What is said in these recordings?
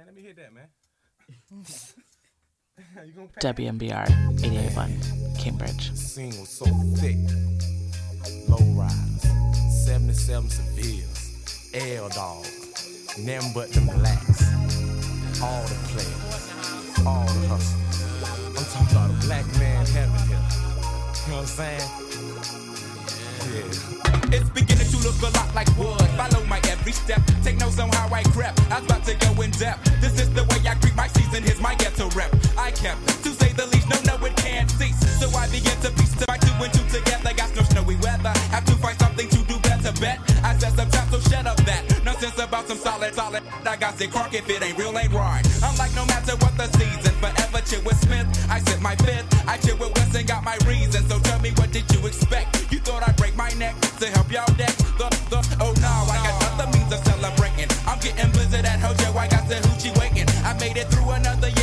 Man, let me hit that, man. you gonna? WMBR 88.1 Cambridge. Scene was so thick. Low riders, 77 Sevilles, L dog, them but them blacks. All the players, all the hustlers. I'm talking about a black man heaven here. You know what I'm saying? It's beginning to look a lot like wood. Follow my every step. Take notes on how I crept. I was about to go in depth. This is the way I greet my season. Here's my ghetto rep. I kept, to say the least, it can't cease. So I begin to piece my two and two together. Got no snowy weather. Have to find something to do better. Bet I said some time, so shut up that. Nonsense about some solid, solid. I got sick crunk if it ain't real, ain't right. I'm like, no matter what the season, forever chill with Smith. I sit my fifth. I chill with West and got my reason. So tell me, what did you expect? You thought I'd break my neck to help y'all deck? The, the, oh no, I got other means of celebrating. I'm getting blizzard at Hojo. I got the hoochie waiting. I made it through another year.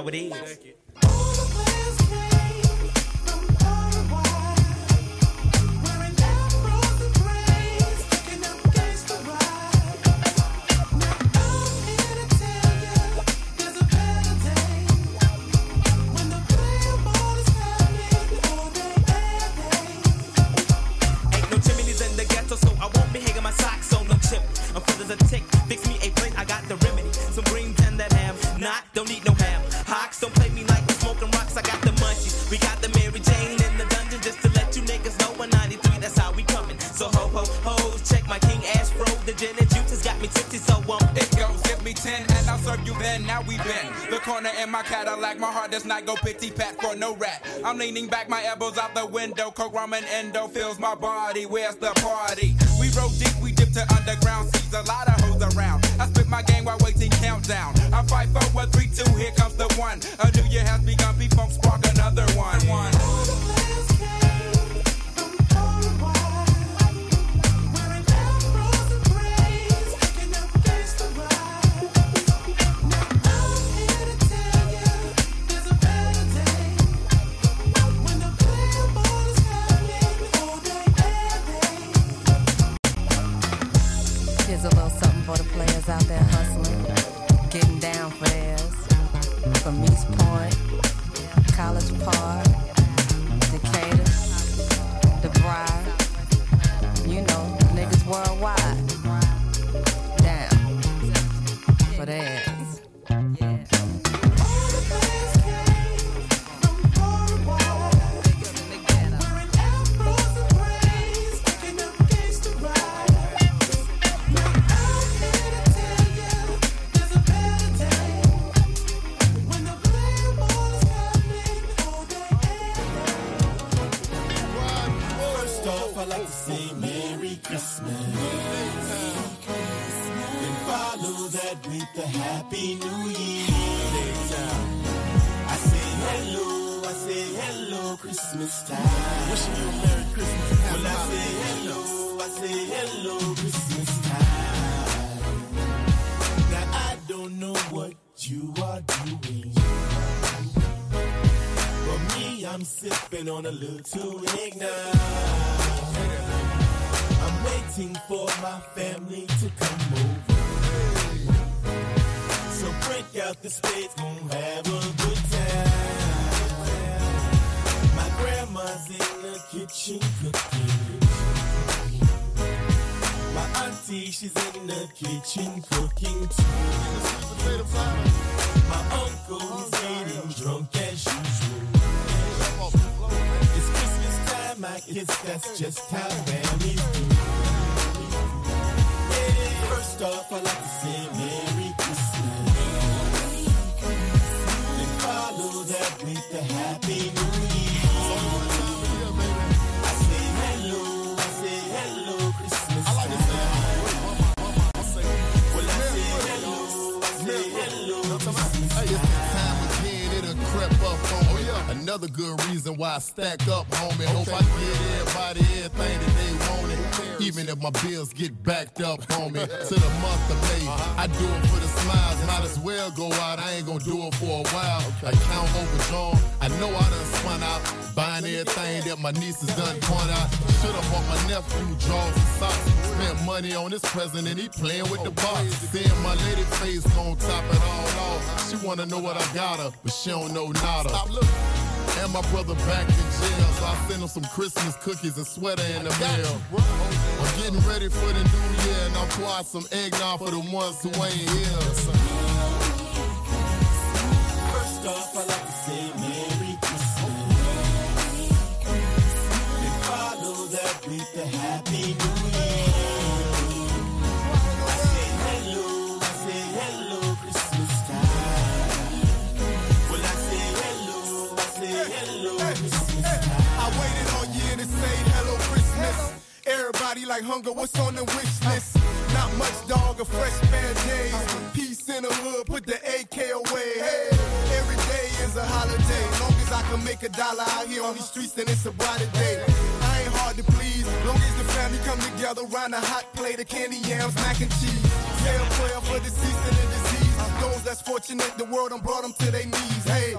Slipping. That's how it go pity pat for no rat. I'm leaning back, my elbows out the window. Coke, rum, and endo fills my body. Where's the party? Christmas. Then follow that with a Happy New Year. I say hello, I say hello, Christmas time. Wishing you a Merry Christmas. Well, I say hello, I say hello, Christmas time. Now I don't know what you are doing. For me, I'm sipping on a little eggnog waiting for my family to come over. So break out the spades, gonna have a good time. My grandma's in the kitchen cooking. My auntie, she's in the kitchen cooking too. My uncle, he's getting drunk as usual. It's Christmas time, I guess that's just how families do. First off, I like to say Merry Christmas. Then follow that with the Happy New Year. I say hello, I say hello, Christmas I like to say Well, I say hello, up on me. Another good reason why I stack up, homie. Hope I get everybody everything that they wanted. Even if my bills get backed up, homie. To the month of May, uh-huh. I do it for the smiles. Might as well go out, I ain't gonna do it for a while. Account overdrawn, I know I done spun out. Buying everything that my nieces done point out. Should've bought my nephew drawers and socks. Spent money on this present and he playing with the oh, box. Seeing my lady face gon' top it all off. She wanna know what I got her, but she don't know nada. Stop looking. And my brother back in jail, so I send him some Christmas cookies and sweater in the mail. I'm getting ready for the new year, and I'm pouring some eggnog for the ones who ain't here. First off, Everybody like hunger, what's on the wish list? Not much dog, a fresh pair of. Peace in the hood, put the AK away. Hey, every day is a holiday. Long as I can make a dollar out here on these streets, then it's a brighter day. I ain't hard to please, long as the family come together around a hot plate of candy yams, mac and cheese. Say a prayer for deceased and the disease. Those that's fortunate, the world done brought them to their knees. Hey,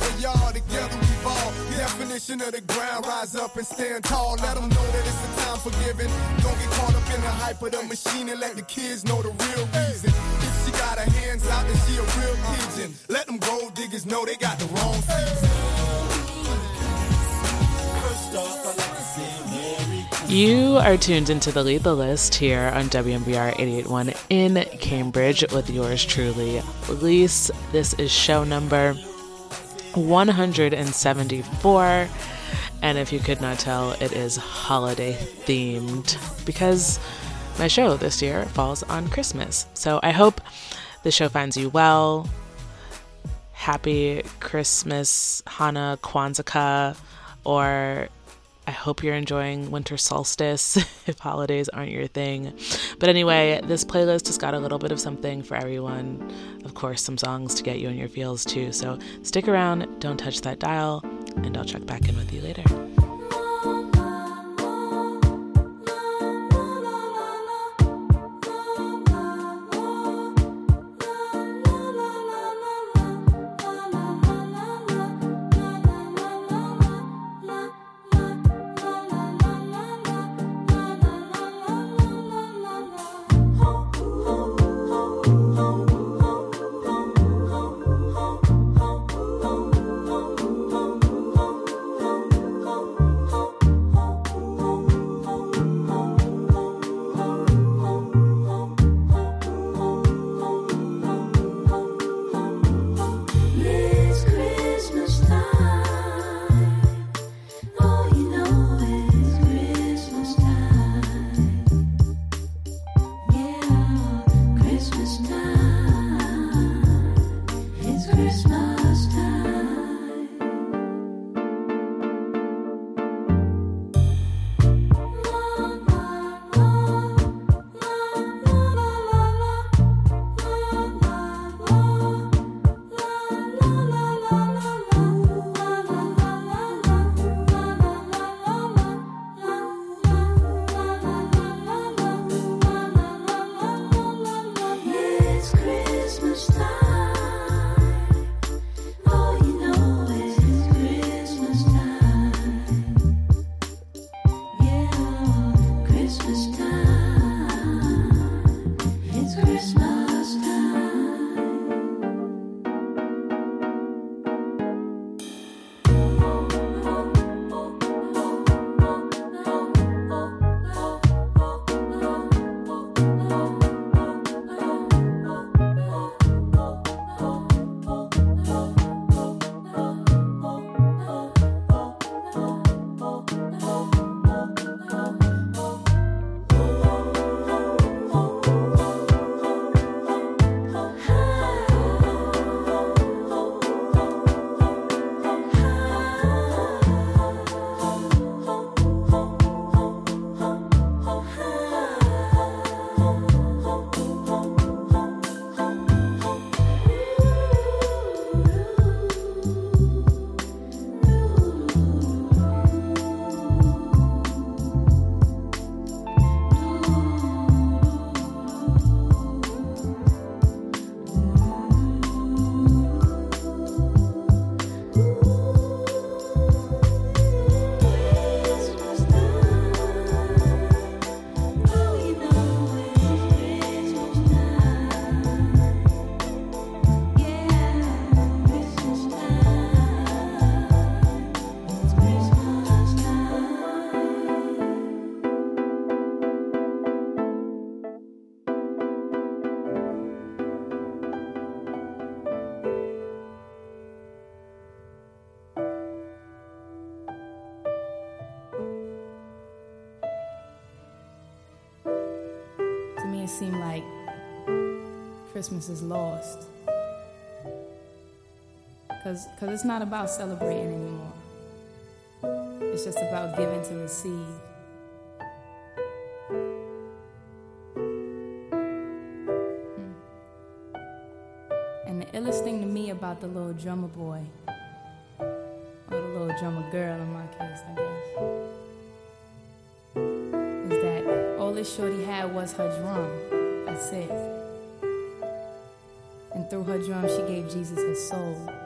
for y'all, together we ball. Definition of the ground, rise up and stand tall. Let them know that it's a time for giving. Don't get caught up in the hype of the machine and let the kids know the real reason. If she got her hands out, then she a real pigeon. Let them gold diggers know they got the wrong season. You are tuned into the Lead the List here on WMBR 881 in Cambridge with yours truly, Elise. This is show number 174. And if you could not tell, it is holiday themed because my show this year falls on Christmas. So I hope the show finds you well. Happy Christmas, Hana, Kwanzaa, or I hope you're enjoying winter solstice if holidays aren't your thing. But anyway, this playlist has got a little bit of something for everyone. Of course, some songs to get you in your feels too. So stick around, don't touch that dial, and I'll check back in with you later. Christmas is lost. Because cause it's not about celebrating anymore, it's just about giving to receive. Mm. And the illest thing to me about the little drummer boy, or the little drummer girl in my case, I guess, is that all this shorty had was her drum. That's it through her drum, she gave Jesus her soul.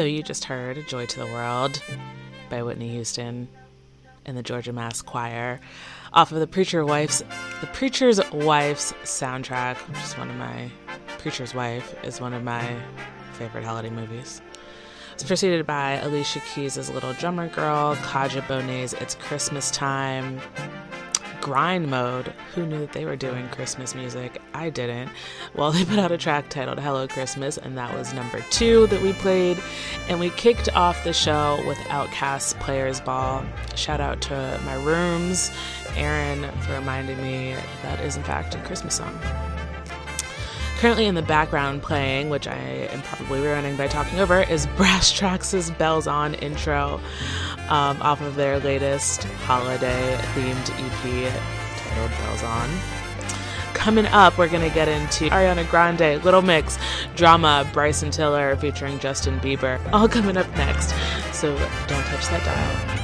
So you just heard Joy to the World by Whitney Houston and the Georgia Mass Choir off of the Preacher Wife's The Preacher's Wife's soundtrack, which is one of my Preacher's Wife is one of my favorite holiday movies. It's preceded by Alicia Keys' Little Drummer Girl, Kadhja Bonet's It's Christmas Time, Grind Mode. Who knew that they were doing Christmas music? I didn't. Well, they put out a track titled Hello Christmas, and that was number two that we played. And we kicked off the show with Outkast's Players Ball. Shout out to my rooms, Aaron, for reminding me that is, in fact, a Christmas song. Currently in the background playing, which I am probably ruining by talking over, is Brasstracks' Bells On intro um, off of their latest holiday themed EP titled Bells On coming up, we're going to get into Ariana Grande, Little Mix, Drama, Bryson Tiller featuring Justin Bieber, all coming up next. So don't touch that dial.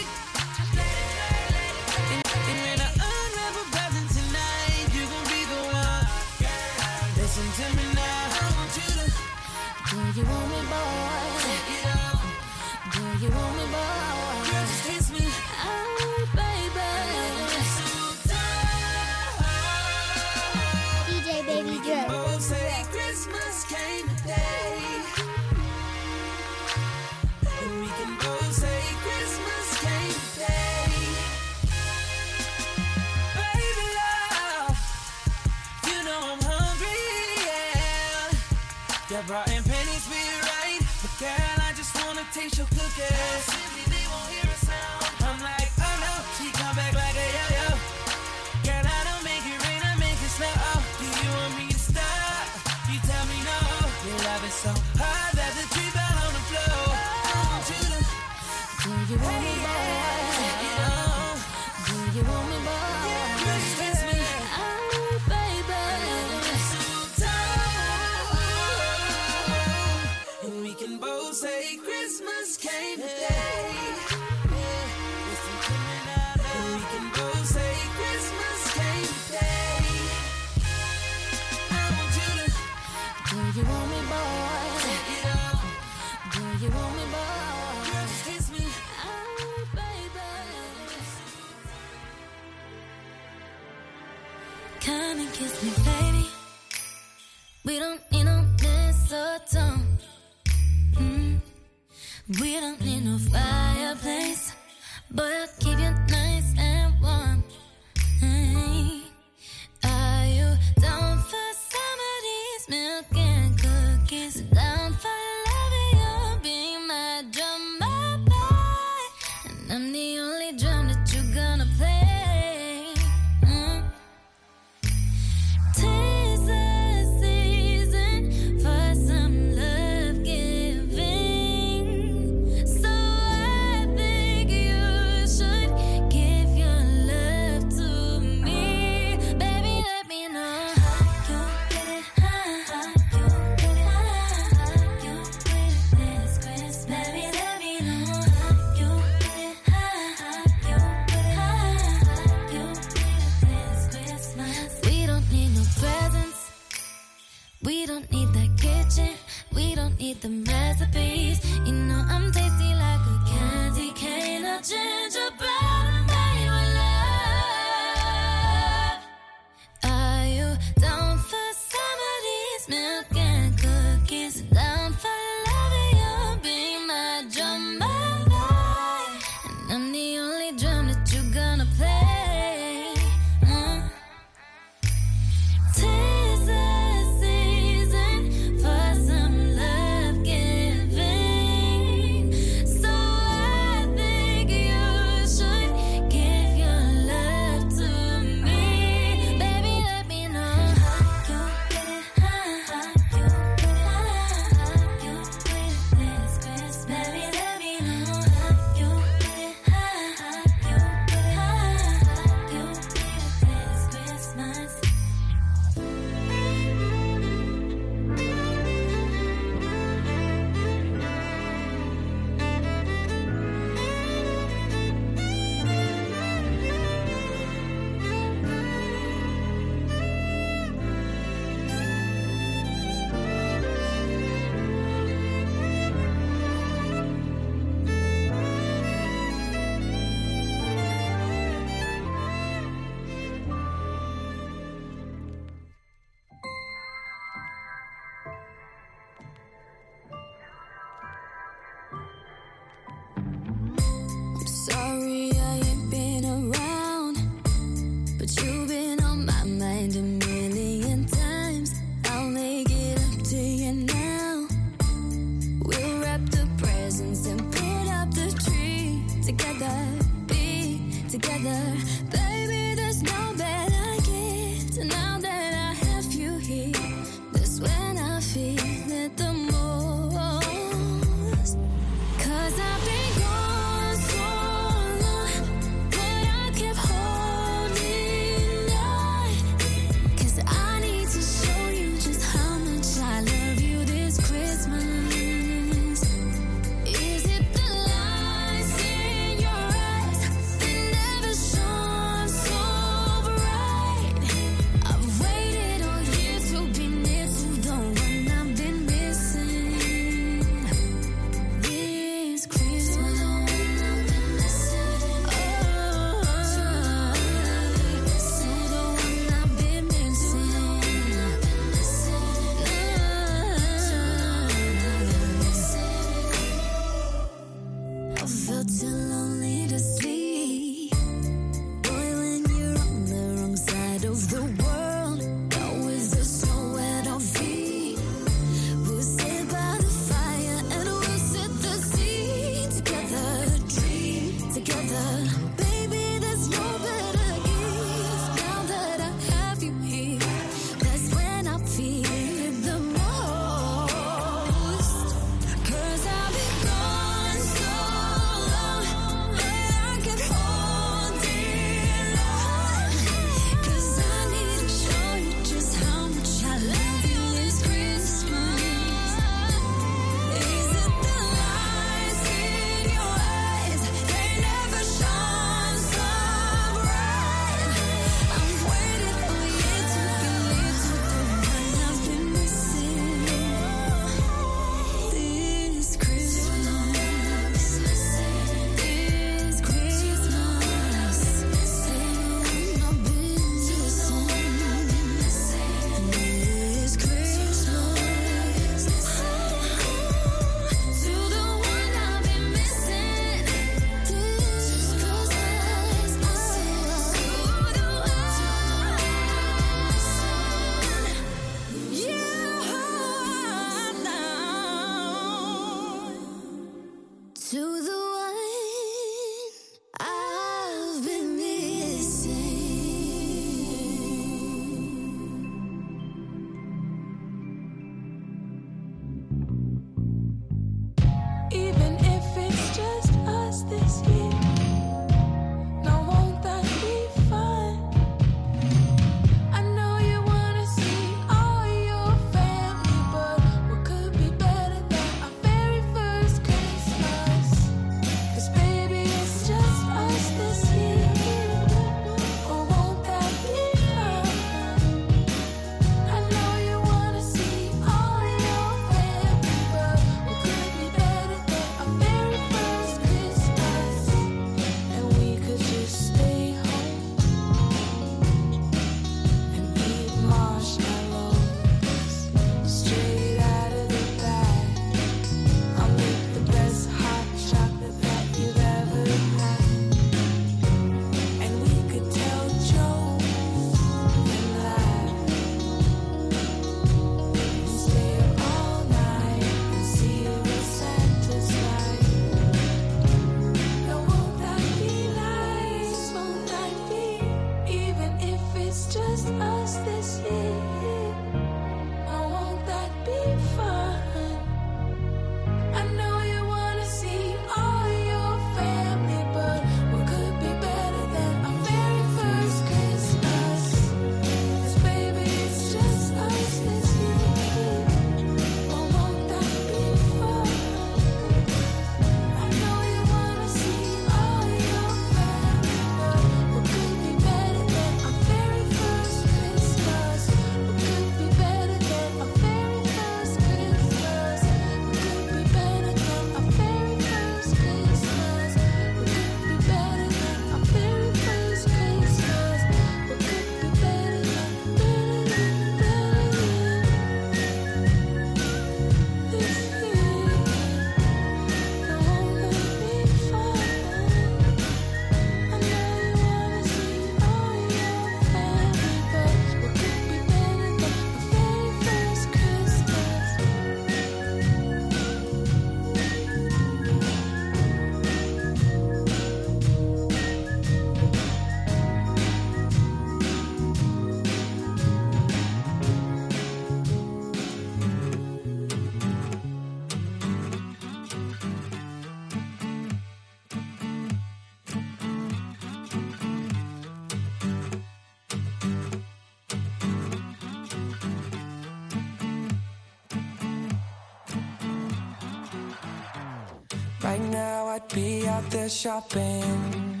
shopping.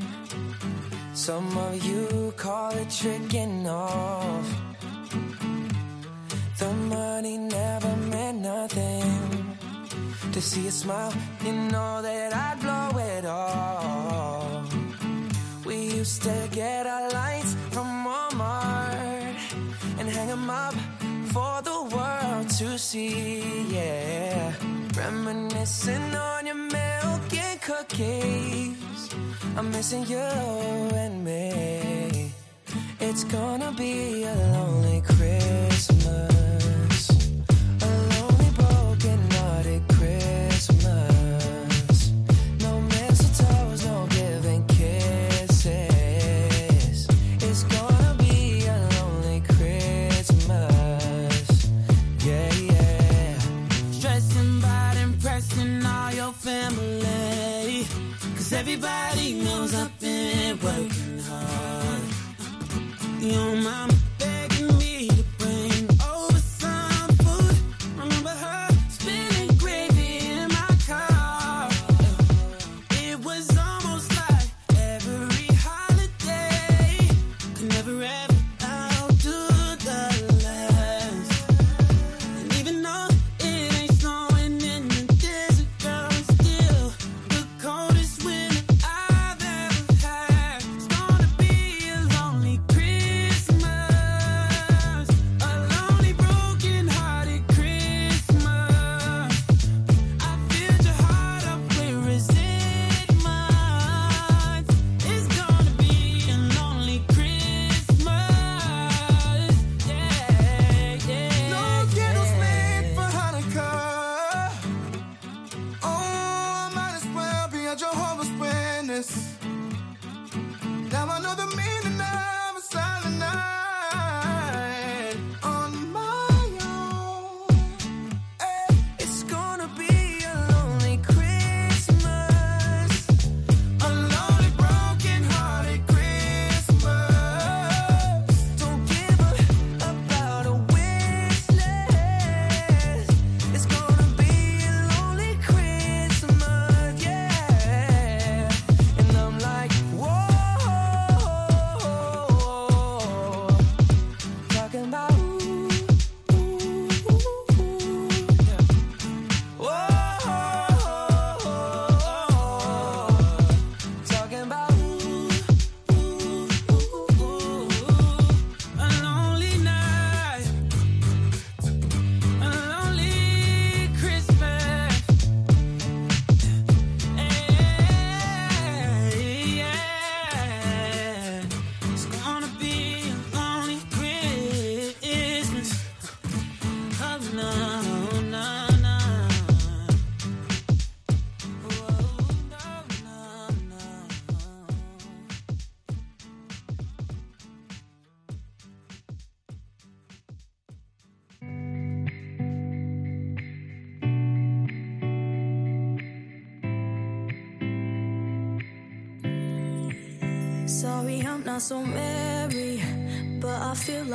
Some of you call it tricking off. The money never meant nothing. To see a smile in all. chasing you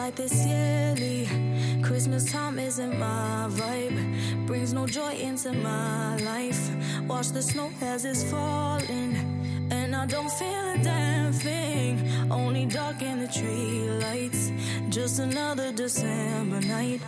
like this yearly. Christmas time isn't my vibe, brings no joy into my life. Watch the snow as it's falling, and I don't feel a damn thing. Only dark in the tree lights, just another December night.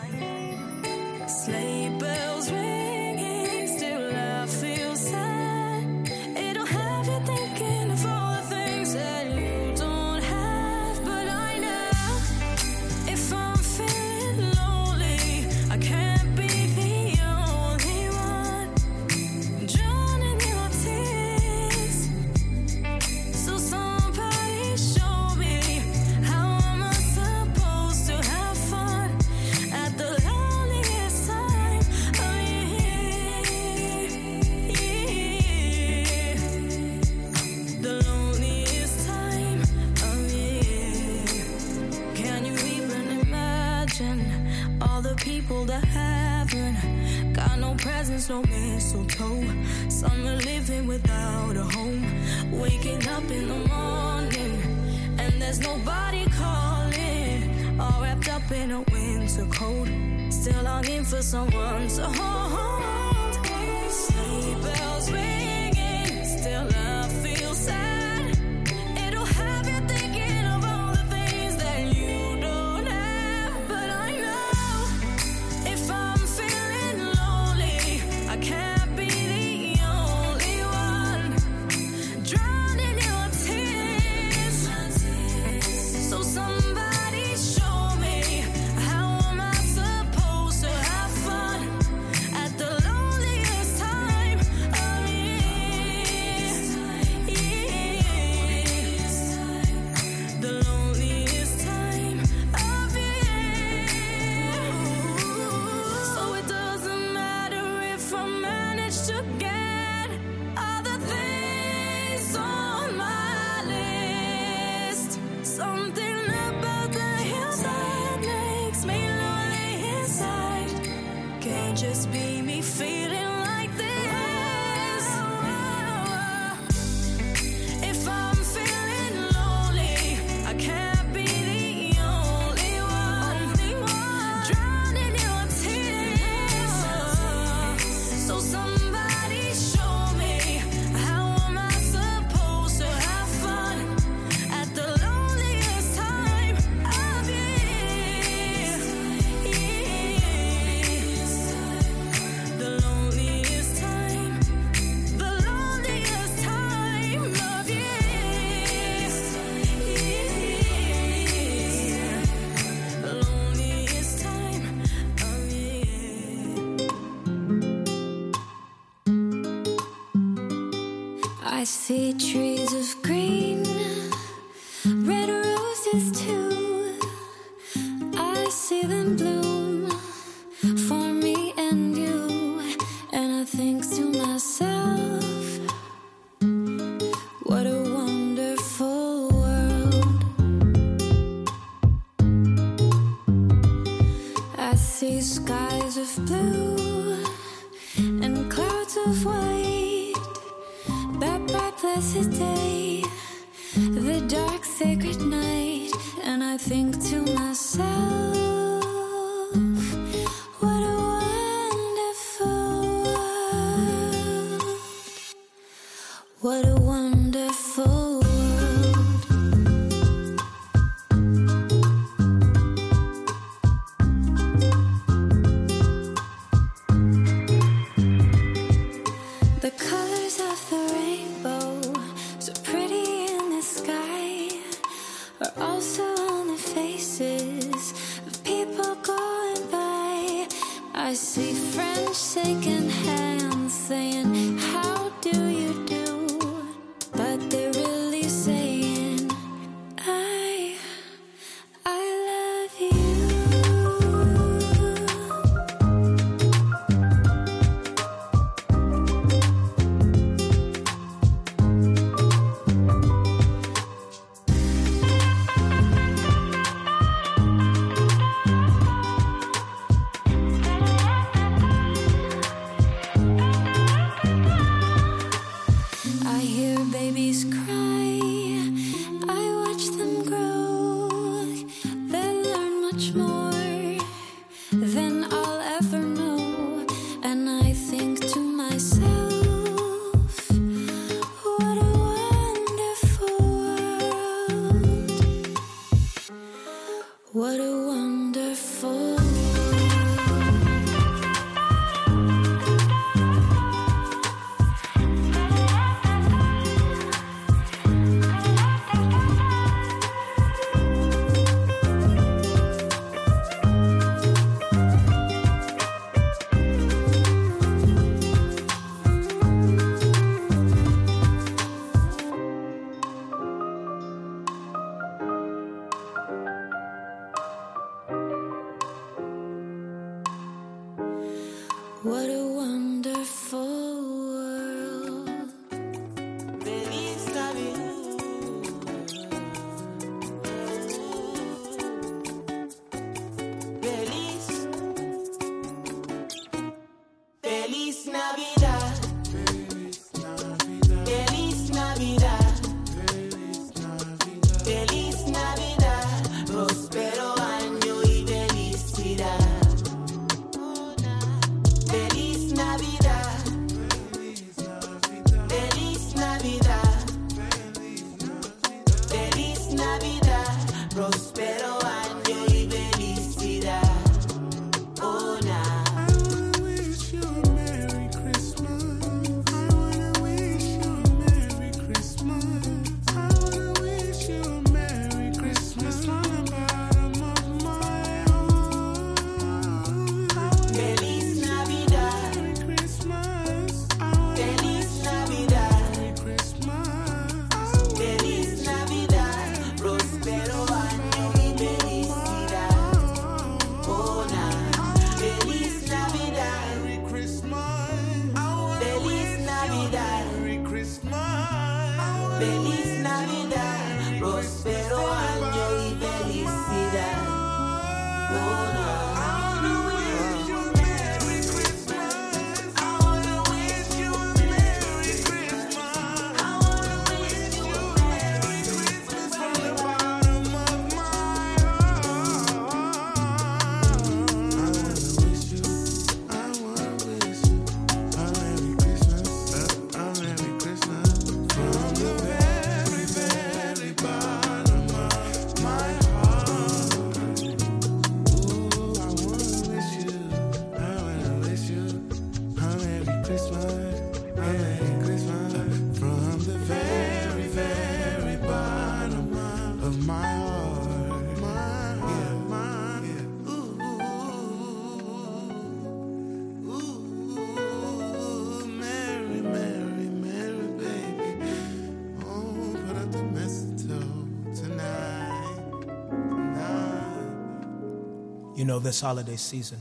Know, this holiday season,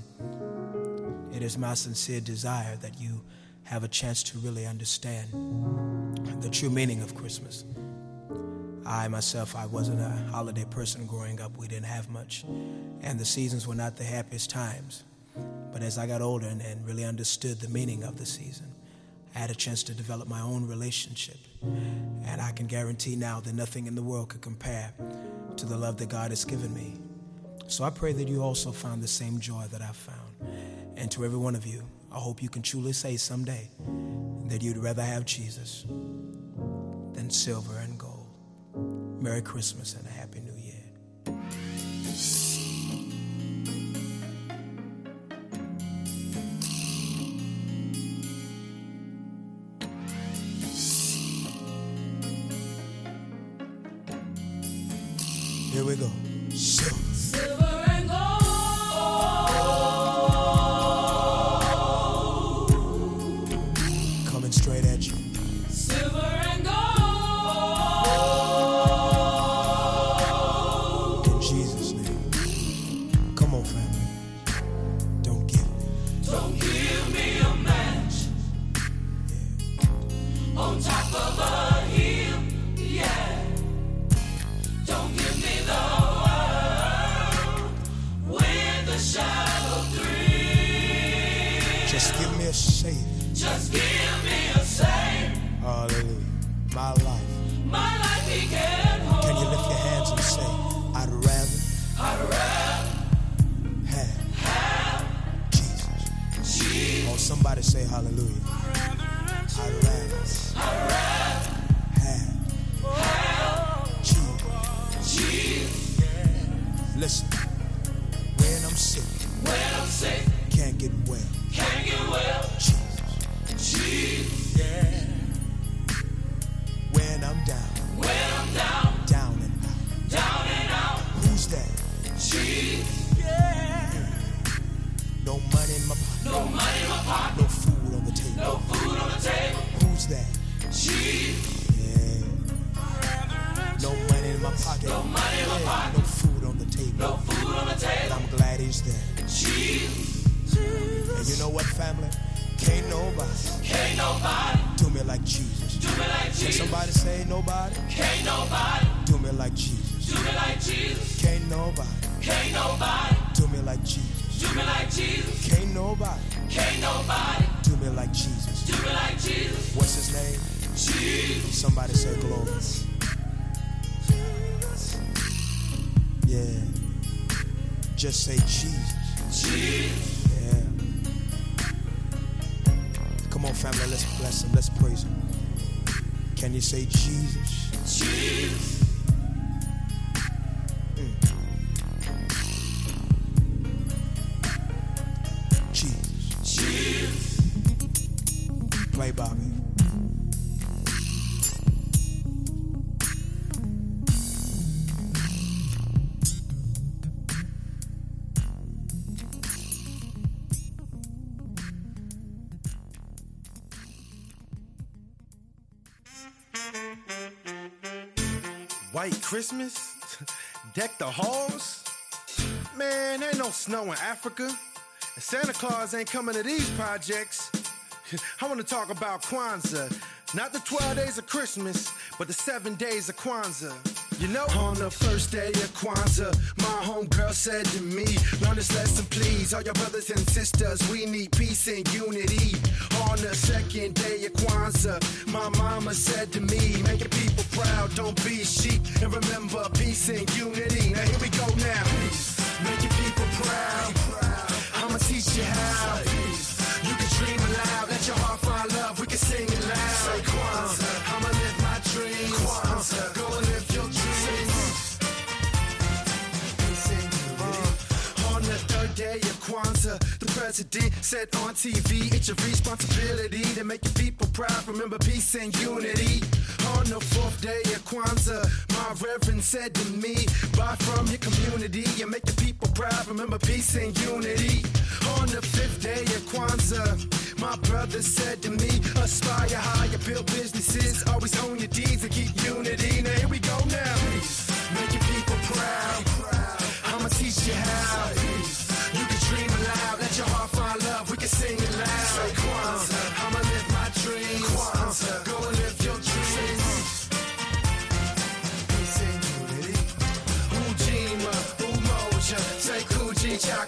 it is my sincere desire that you have a chance to really understand the true meaning of Christmas. I myself, I wasn't a holiday person growing up. We didn't have much, and the seasons were not the happiest times. But as I got older and, and really understood the meaning of the season, I had a chance to develop my own relationship. And I can guarantee now that nothing in the world could compare to the love that God has given me. So I pray that you also find the same joy that I found. And to every one of you, I hope you can truly say someday that you'd rather have Jesus than silver and gold. Merry Christmas and a Happy New Year. Christmas? Deck the halls? Man, ain't no snow in Africa. Santa Claus ain't coming to these projects. I want to talk about Kwanzaa. Not the 12 days of Christmas, but the seven days of Kwanzaa. You know, on the first day of Kwanzaa, my homegirl said to me, Learn this lesson, please. All your brothers and sisters, we need peace and unity. On the second day of Kwanzaa, my mama said to me, Make your people proud, don't be sheep. And remember, peace and unity. Now here we go now. Peace. Make your people proud. I'ma teach you how. You can dream aloud, let your heart find love, we can sing it Kwanzaa, the president said on TV, it's your responsibility to make your people proud. Remember peace and unity. On the fourth day of Kwanzaa, my reverend said to me, buy from your community and make your people proud. Remember peace and unity. On the fifth day of Kwanzaa, my brother said to me, aspire higher, build businesses, always own your deeds and keep unity. Now here we go now. Peace. Make your people proud. I'ma teach you how. Sing it loud. Say Kwanzaa, I'ma live my dreams. Kwanzaa, go and live your dreams. Take Uji Chaka.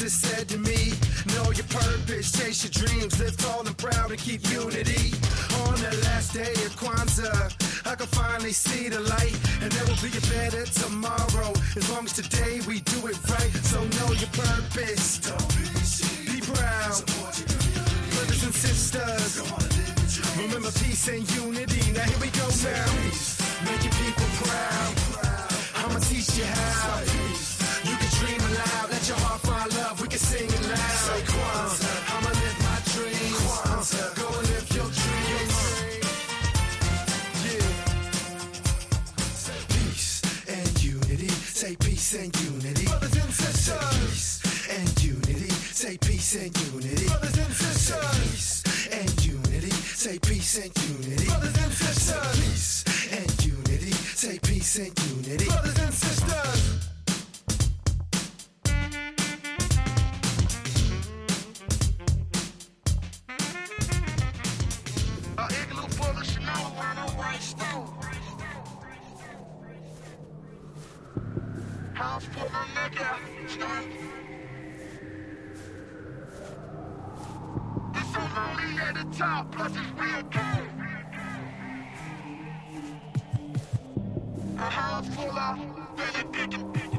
Sister said to me, Know your purpose, chase your dreams, live tall and proud, and keep unity. On the last day of Kwanzaa, I can finally see the light, and there will be a better tomorrow. As long as today we do it right, so know your purpose. Be proud, brothers and sisters. Remember peace and unity. Now here we go now. Make your people proud. I'ma teach you how. Aloud. Let your heart find love. We can sing it loud. Say Kwanzaa. I'ma live my dreams. Kwanzaa. Go and live your dreams. Yeah. Say peace and unity. Say peace and unity. Brothers and sisters. Say peace and unity. Say peace and unity. Brothers and sisters. Say peace and unity. Say peace and unity. Brothers and sisters. Peace and unity. Say peace and unity. Brothers and sisters. House full of nigga. It's so lonely at the top, plus it's real cold. A house full of Billy Dickens.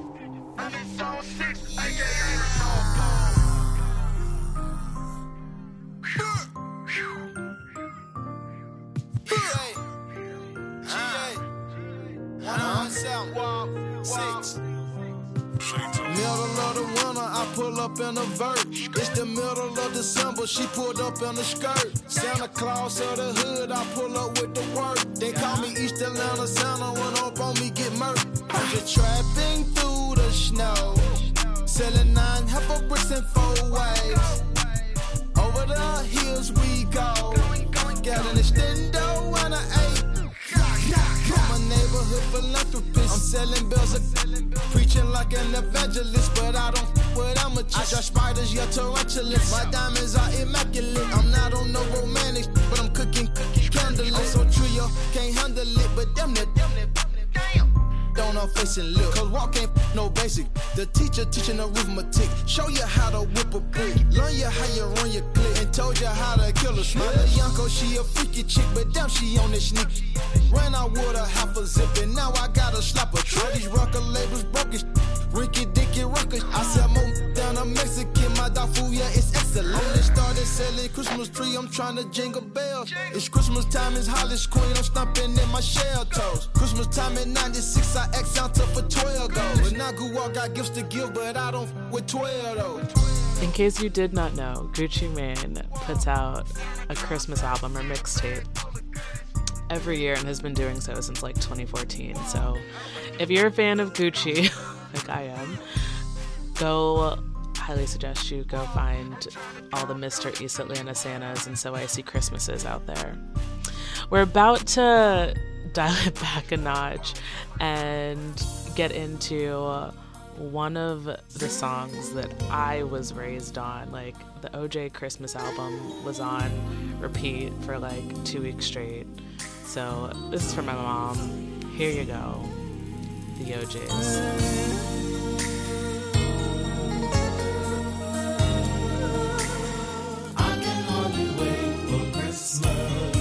And it's on six, aka Six. Middle of the winter, I pull up in a vert. It's the middle of December, she pulled up in a skirt. Santa Claus of the hood, I pull up with the work. They call me East Atlanta Santa, run up on me, get murked. I'm just trapping through the snow. Selling nine heifer bricks in four ways. Over the hills we go. Got an extendo and an eight. Neighborhood philanthropist. I'm selling bills, preaching like an evangelist, but I don't f- with amateurs. I draw spiders, yeah, tarantulas. My diamonds are immaculate. I'm not on no romantic, but I'm cooking, candlelit. I'm so trio, can't handle it, but damn it, damn it, damn. Don't I'm facing look, cause walk ain't no basic. The teacher teaching arithmetic, show you how to whip a brick, learn you how you run your clip, and told you how to kill a snake. My she a freaky chick, but damn, she on this sneak. Ran out with a half a zip, and now I gotta slap a trick. These record labels broke as Ricky Dicky Rockers. I sell more down a Mexican, my dog yeah, it's excellent. Only started selling Christmas tree, I'm trying to jingle bells. It's Christmas time, it's Hollis Queen, I'm stomping in my shell toes. Christmas time in 96, I X out to for 12 goals. When I grew up, got gifts to give, but I don't f- with 12 though. In case you did not know, Gucci Mane puts out a Christmas album or mixtape every year and has been doing so since like 2014. So if you're a fan of Gucci, like I am, go highly suggest you go find all the Mr. East Atlanta Santas and So Icy Christmases out there. We're about to dial it back a notch and get into one of the songs that I was raised on. Like the OJ Christmas album was on repeat for like two weeks straight. So this is for my mom. Here you go. The O'Jays. I can hardly wait for Christmas.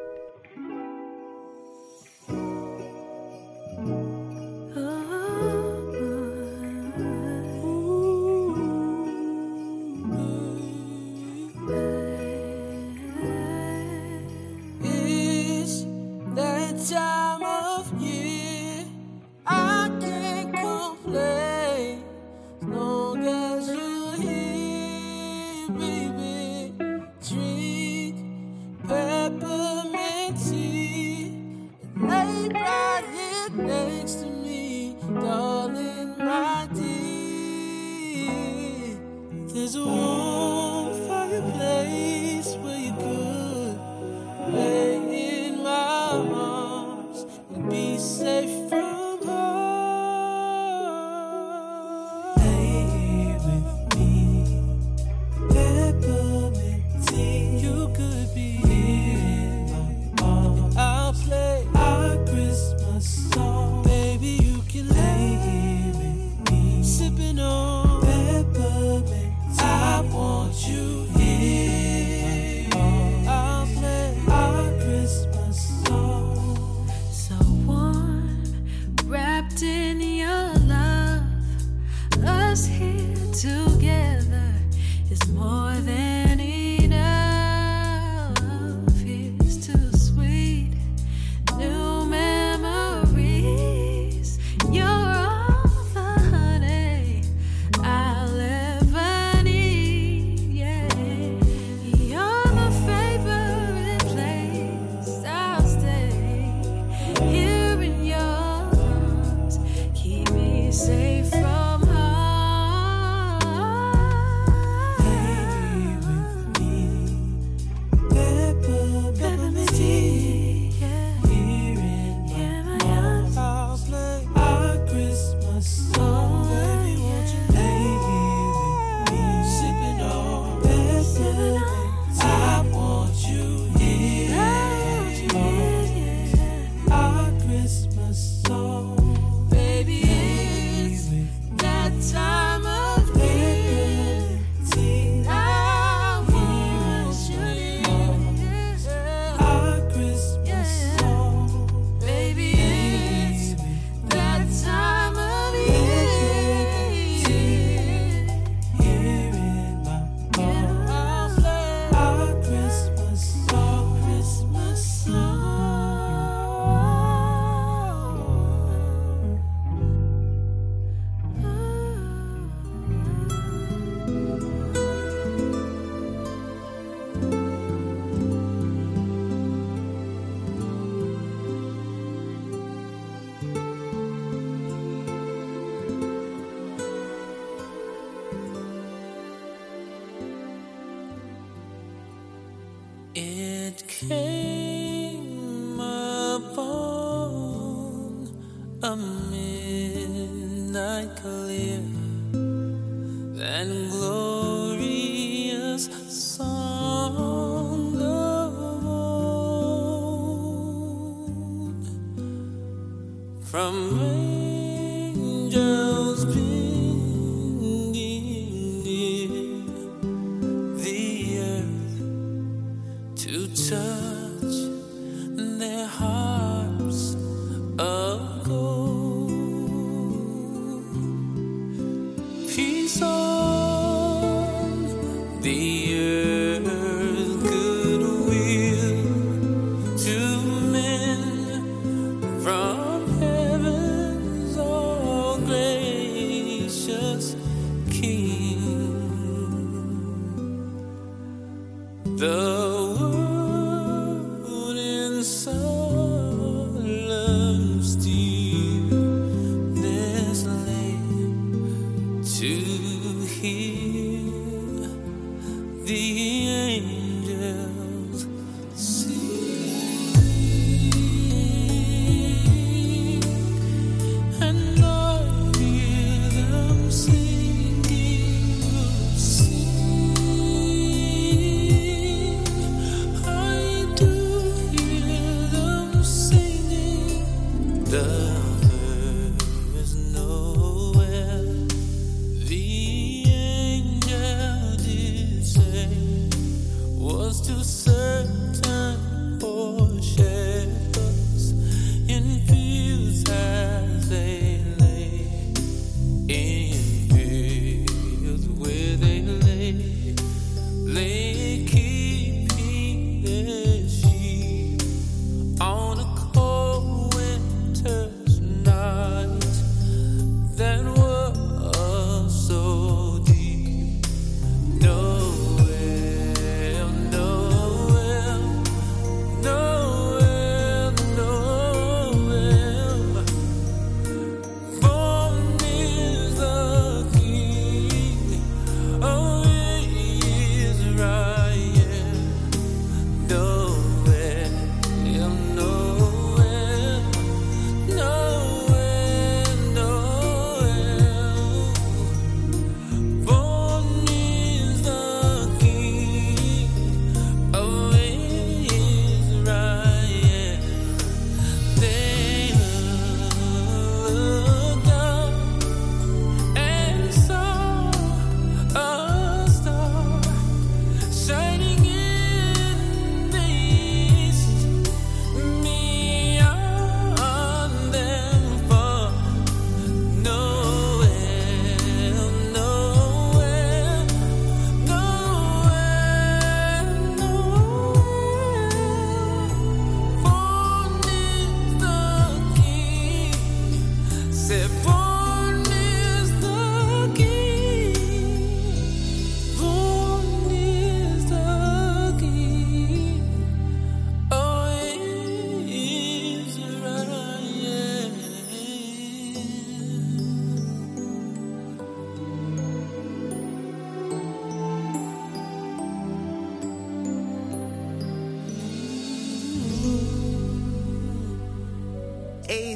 king. The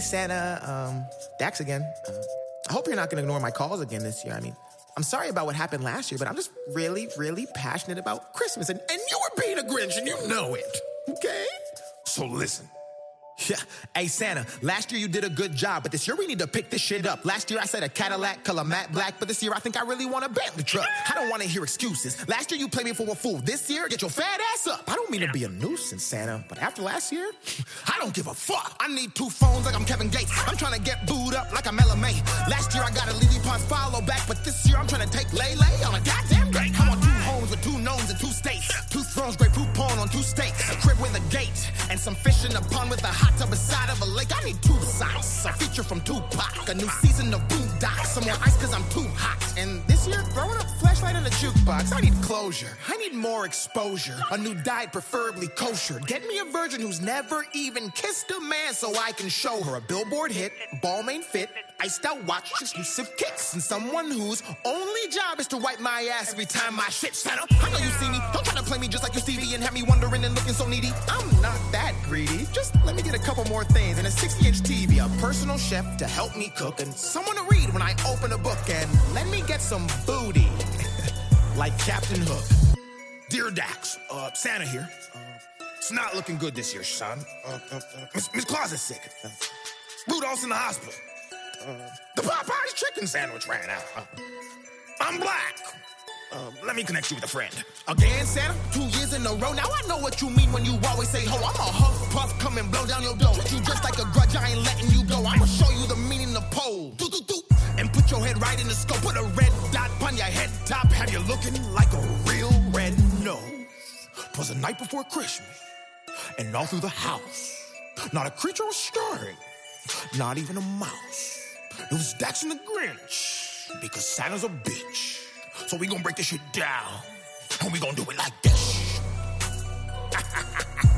Santa. Um, Dax again. Uh, I hope you're not going to ignore my calls again this year. I mean, I'm sorry about what happened last year, but I'm just really, really passionate about Christmas. And, and you were being a Grinch, and you know it. Okay? So listen. Yeah. Hey, Santa, last year you did a good job, but this year we need to pick this shit up. Last year I said a Cadillac, color matte black, but this year I think I really want a Bentley truck. I don't want to hear excuses. Last year you played me for a fool. This year, get your fat ass up. I don't mean to be a nuisance, Santa, but after last year, I don't give a fuck. I need two phones like I'm Kevin Gates. I'm trying to get booed up like I'm LMA. Last year I got a Lele Pons follow back, but this year I'm trying to take Lay on a goddamn date. I want two homes with two gnomes and two states. Two thrones, great poop porn on two states. A crib with a gate and some fish in a pond with a hot tub beside of a lake. I need two sites. A feature from Tupac. A new season of Boondock. Some more ice cause I'm too hot. And this year, throwing up flashlight in the jukebox. I need closure. I need more exposure. A new diet, preferably kosher. Get me a virgin who's never even kissed a man so I can show her a billboard hit, Balmain fit, iced out watch, exclusive kicks, and someone whose only job is to wipe my ass every time my shit set up. I know you see me. Don't try to play me just like you see Stevie and have me wondering and looking so needy. I'm not that greedy. Just let me get a couple more things and a 60 inch TV, a personal chef to help me cook, and someone to read when I open a book, and let me get some booty like Captain Hook. Dear Dax, uh, Santa here. It's not looking good this year, son. Uh, uh, uh, Miss, Miss Claus is sick. Rudolph's in the hospital. The Popeye's chicken sandwich ran out. I'm black. Uh, let me connect you with a friend. Again, Santa, two years in a row. Now I know what you mean when you always say, ho, I'm a huff puff, come and blow down your. Treat you just like a grudge, I ain't letting you go. I'ma show you the meaning of pole. Do, do, do. And put your head right in the scope. Put a red dot on your head top. Have you looking like a real red nose. Twas the night before Christmas. And all through the house, not a creature was stirring. Not even a mouse. It was Dax and the Grinch. Because Santa's a bitch. So we gonna break this shit down. And we gonna do it like this.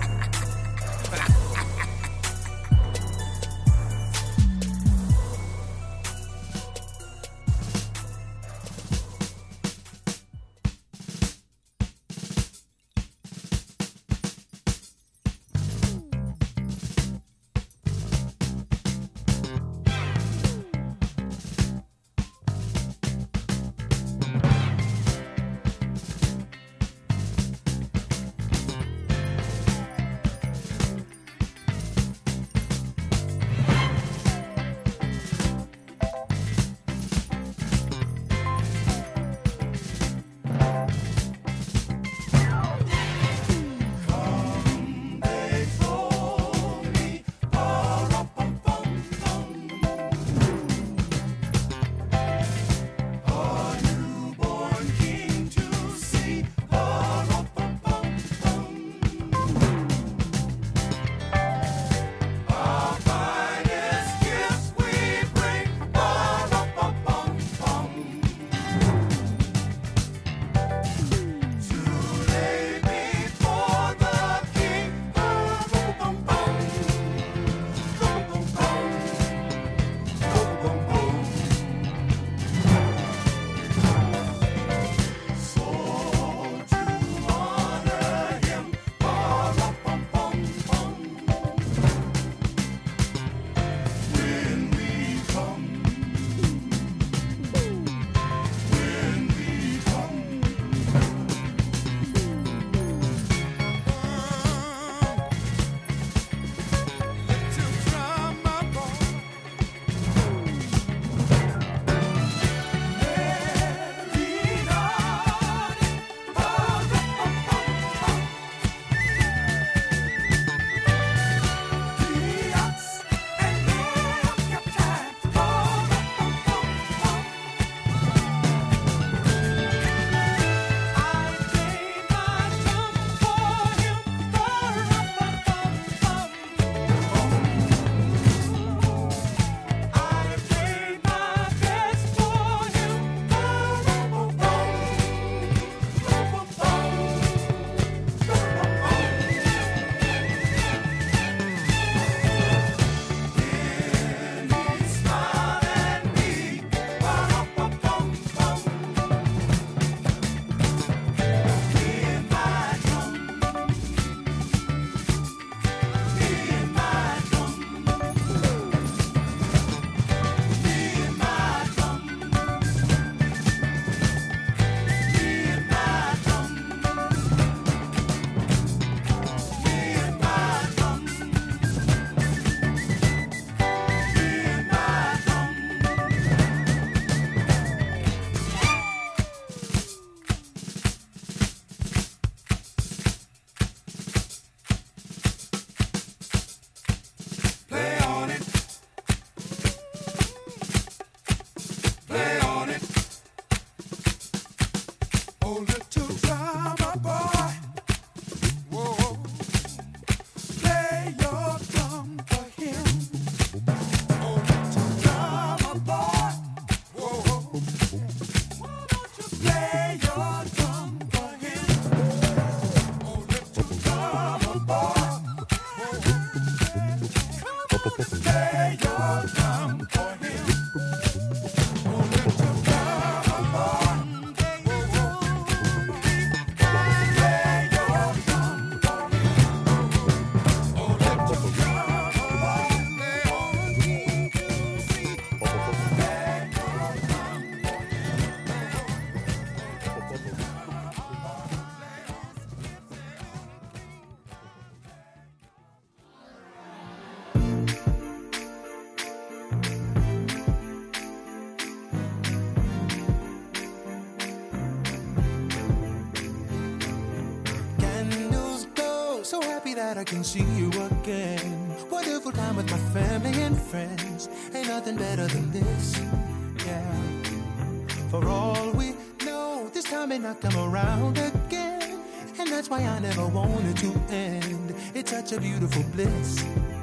such a beautiful bliss.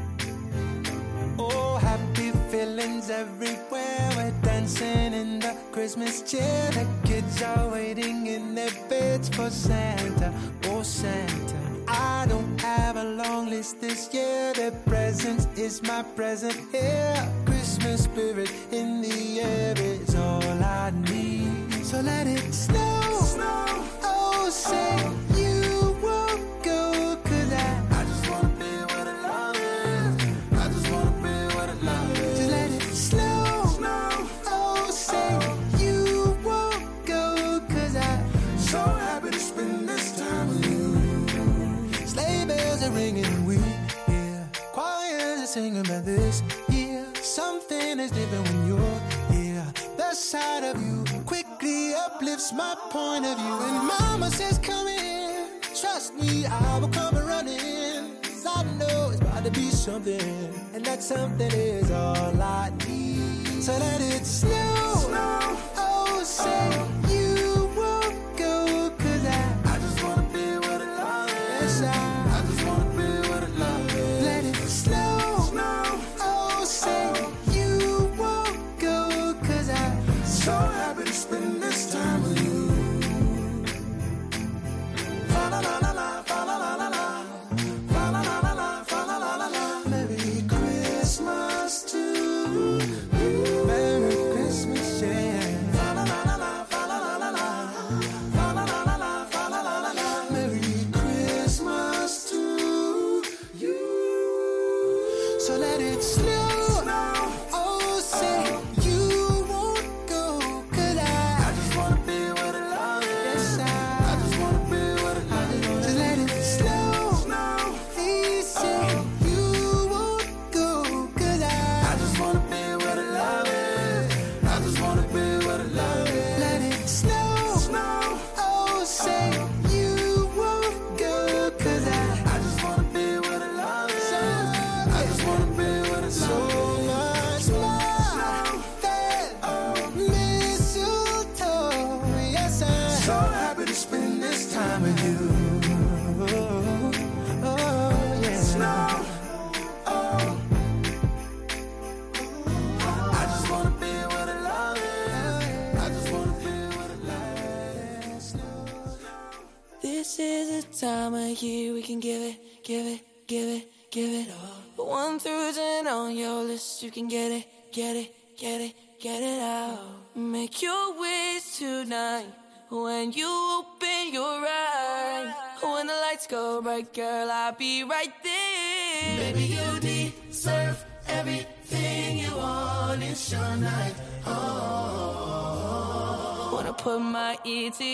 put my ear to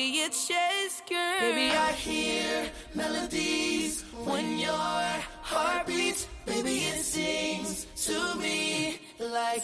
girl. Baby, I hear melodies when your heart beats. Baby, it sings to me like.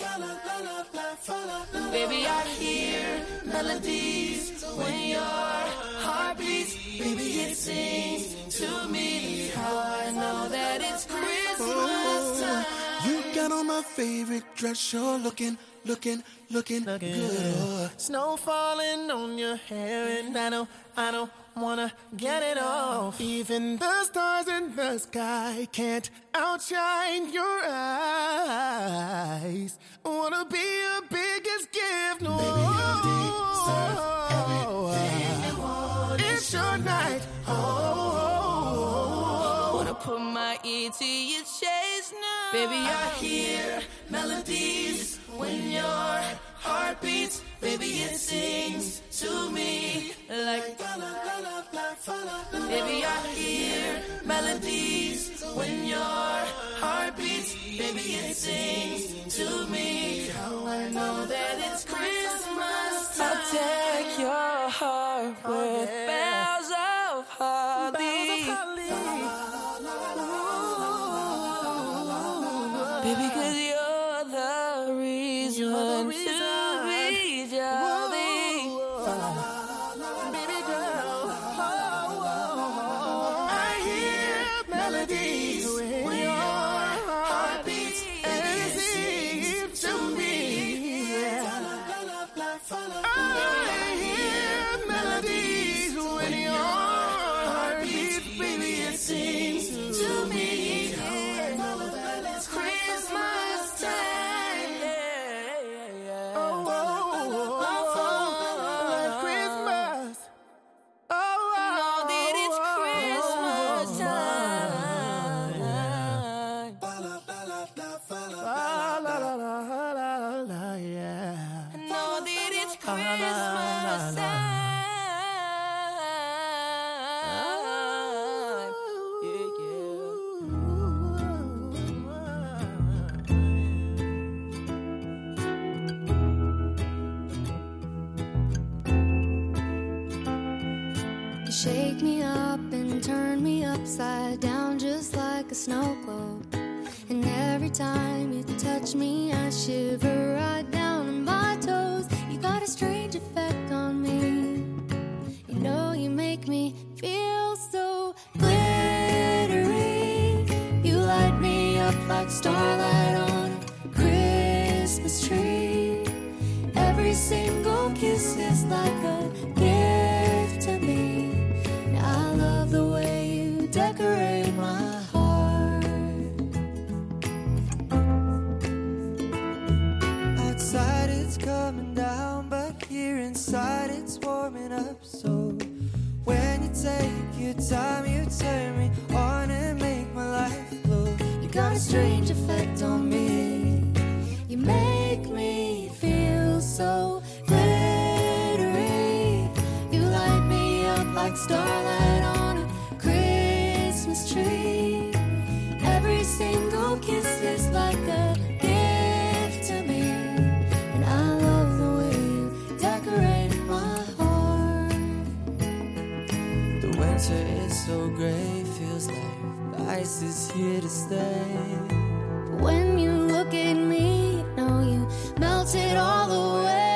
Baby, I hear melodies when your heart beats. Baby, it sings to me. How I know that it's Christmas oh, time. You got on my favorite dress, you're looking looking, looking, looking good. Snow falling on your hair, and I know, I don't wanna get it off. Even the stars in the sky can't outshine your eyes. Wanna be your biggest gift, no. Baby, you deserve everything you want. It's your night, oh. oh, oh put my ear to your chest now. Baby, I hear melodies when your heart beats. Baby, it sings to me like. Baby, I hear melodies when your heart beats. Baby, it sings to me. How I know that it's Christmas. Time. I'll take your heart with. Oh, me. Touch me, I shiver right down in my toes. You got a strange effect on me. You know, you make me feel so glittery. You light me up like starlight on a Christmas tree. Every single kiss is like a gift to me. Inside it's warming up. So when you take your time, you turn me on and make my life glow. You got a strange effect on me. You make me feel so glittery. You light me up like starlight winter is so gray, feels like the ice is here to stay. When you look at me, know you melted all away. And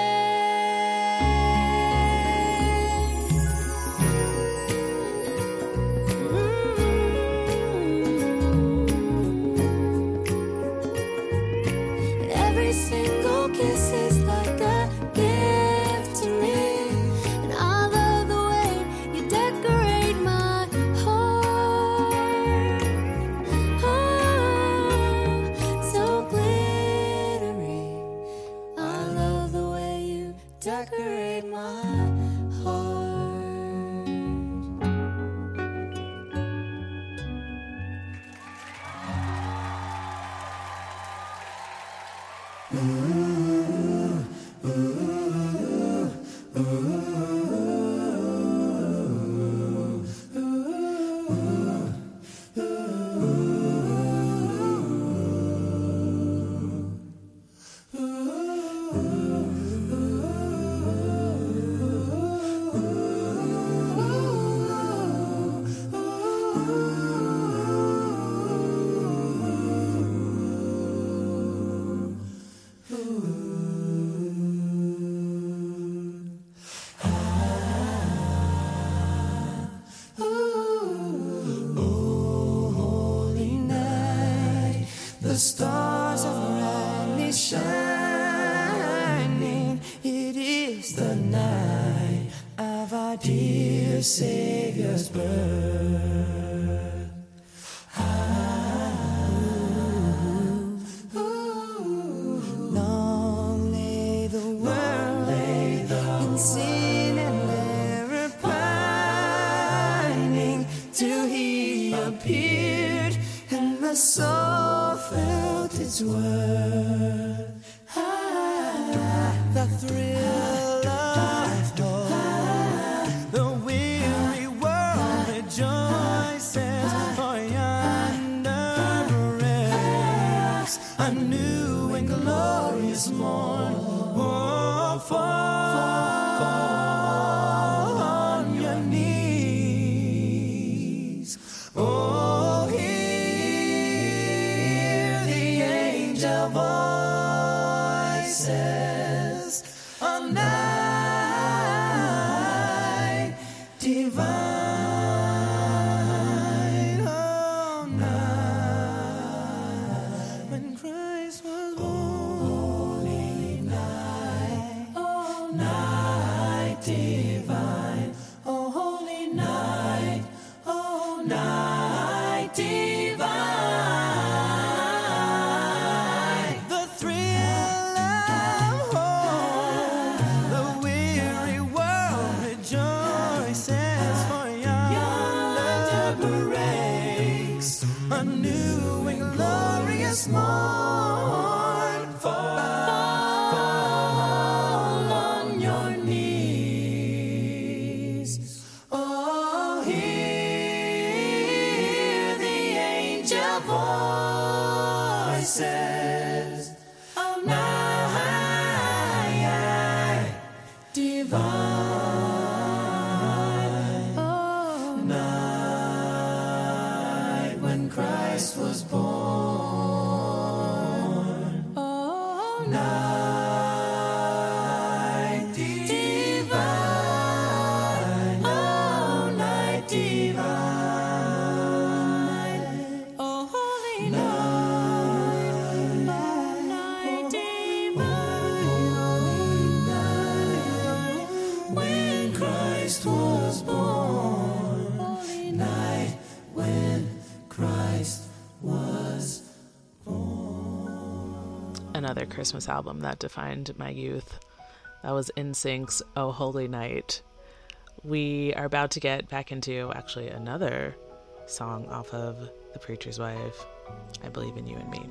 another Christmas album that defined my youth. That was 'N Sync's Oh Holy Night. We are about to get back into actually another song off of The Preacher's Wife, I Believe in You and Me.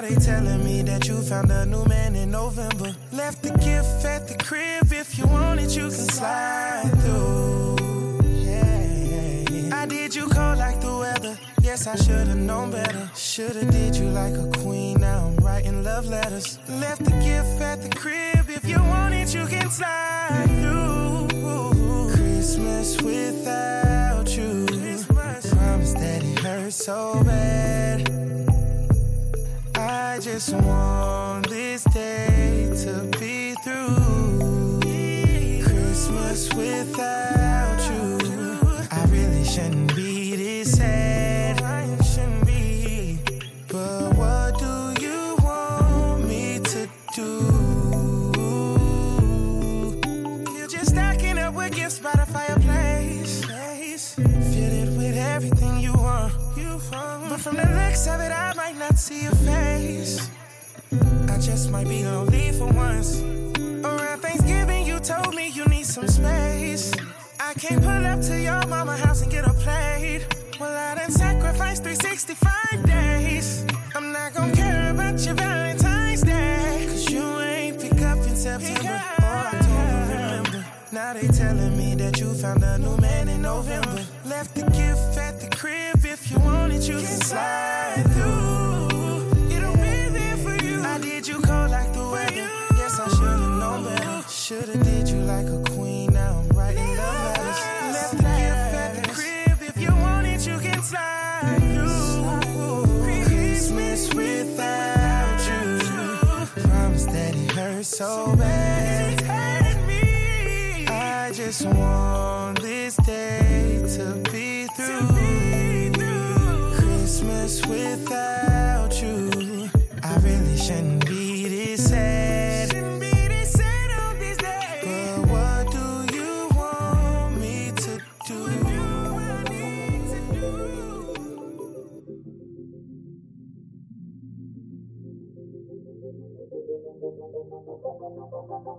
Now they telling me that you found a new man in November. Left the gift at the crib, if you want it, you can slide through. Yeah. I did you cold like the weather. Yes, I should've known better. Should've did you like a queen. Now I'm writing love letters. Left the gift at the crib. If you want it, you can slide through. Christmas without you. Promise that it hurts so bad. I just want this day to be through. Christmas without you. I really shouldn't be this sad. I shouldn't be. But what do you want me to do? You're just stacking up with gifts by the fireplace. Fitted with everything you want. But from the looks of it, I see your face. I just might be lonely for once. Around Thanksgiving, you told me you need some space. I can't pull up to your mama house and get a plate. Well, I done sacrificed 365 days. I'm not gonna care about your Valentine's Day. Cause you ain't pick up in September or October, remember. Now they telling me that you found a new man in November. Left the gift at the crib. If you want it, you can slide through. Should've did you like a queen. Now I'm writing love letters. Left the gift at the crib. If you want it, you can slide through. Christmas without you. Promise that it hurts so bad. I just want this day to be through. Christmas without you. I really shouldn't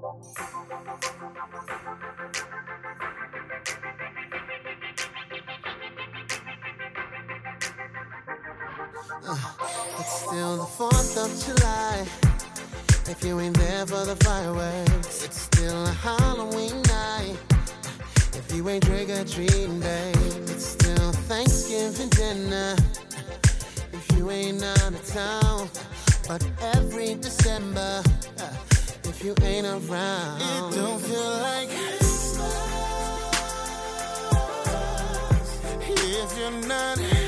It's still the 4th of July. If you ain't there for the fireworks, it's still a Halloween night. If you ain't trick or treating, babe, it's still Thanksgiving dinner. If you ain't out of town, but every December, uh, if you ain't around, it don't feel like Christmas if you're not. not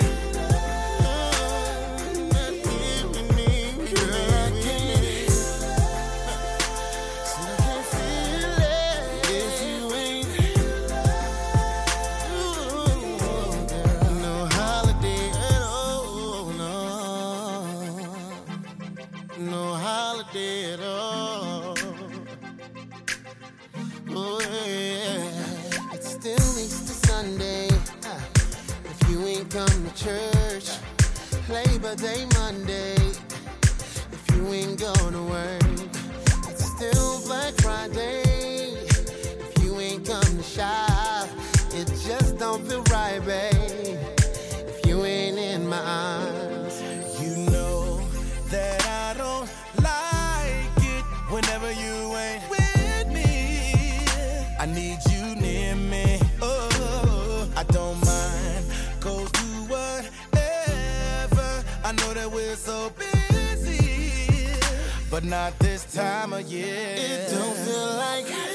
come to church, Labor Day Monday. If you ain't to work, it's still Black Friday. If you ain't come to shop, it just don't feel right, babe. If you ain't in my arms, You know that I don't like it whenever you ain't with me. I need you but not this time of year. it don't feel like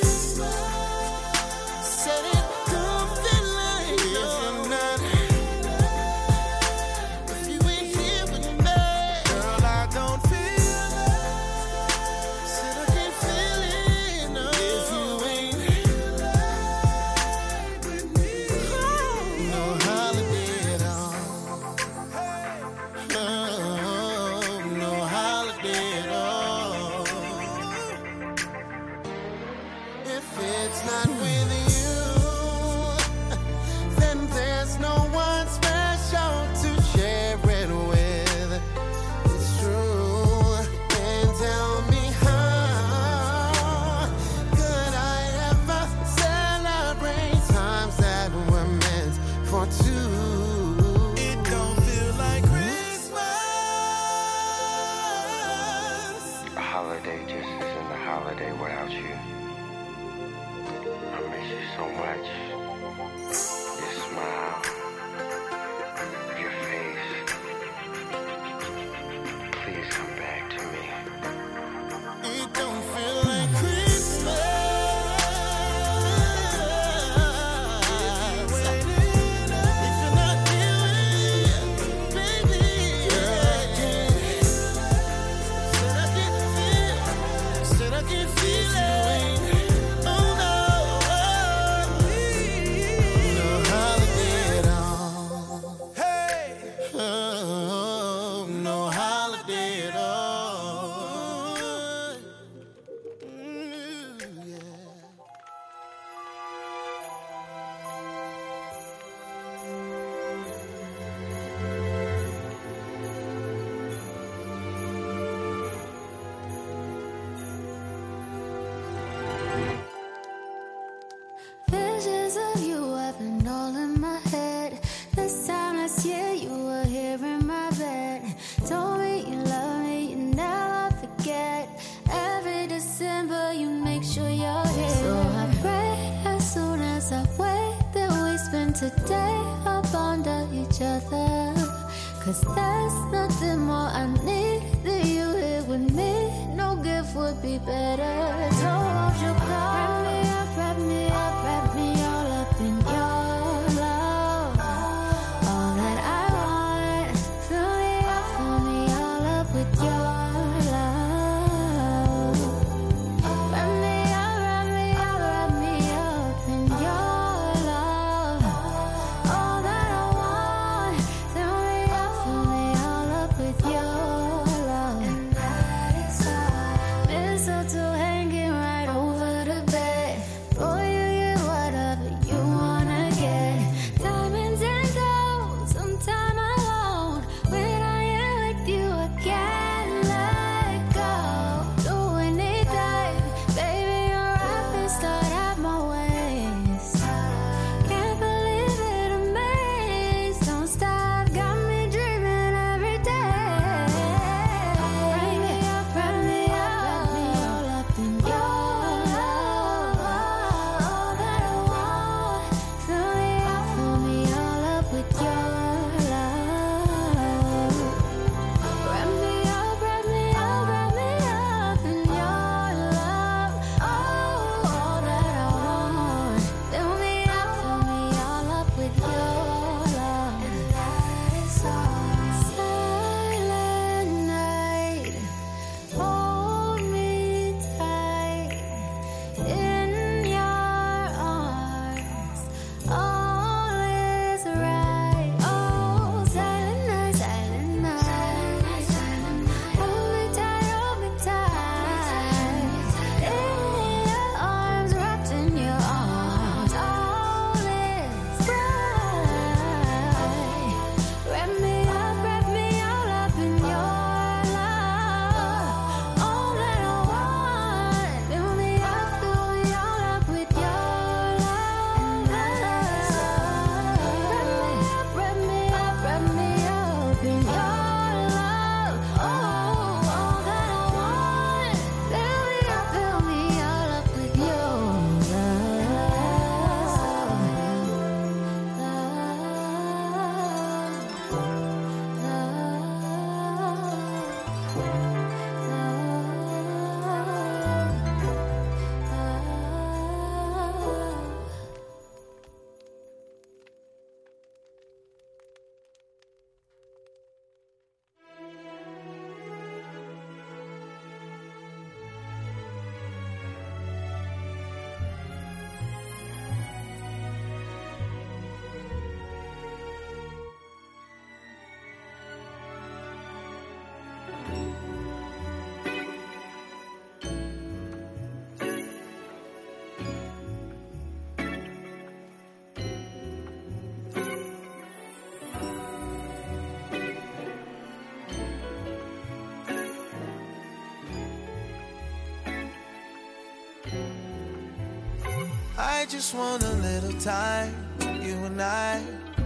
just want a little time, you and I.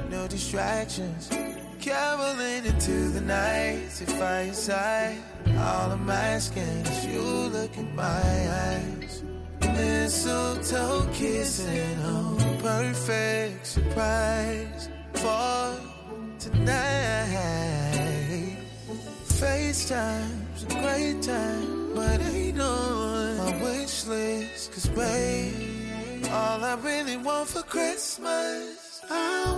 no distractions. Caroling into the night, sit by your side. All I'm asking is you look in my eyes. Mistletoe kissing, oh, perfect surprise for tonight. FaceTime's a great time, but ain't on my wish list. Cause, babe, all I really want for Christmas, I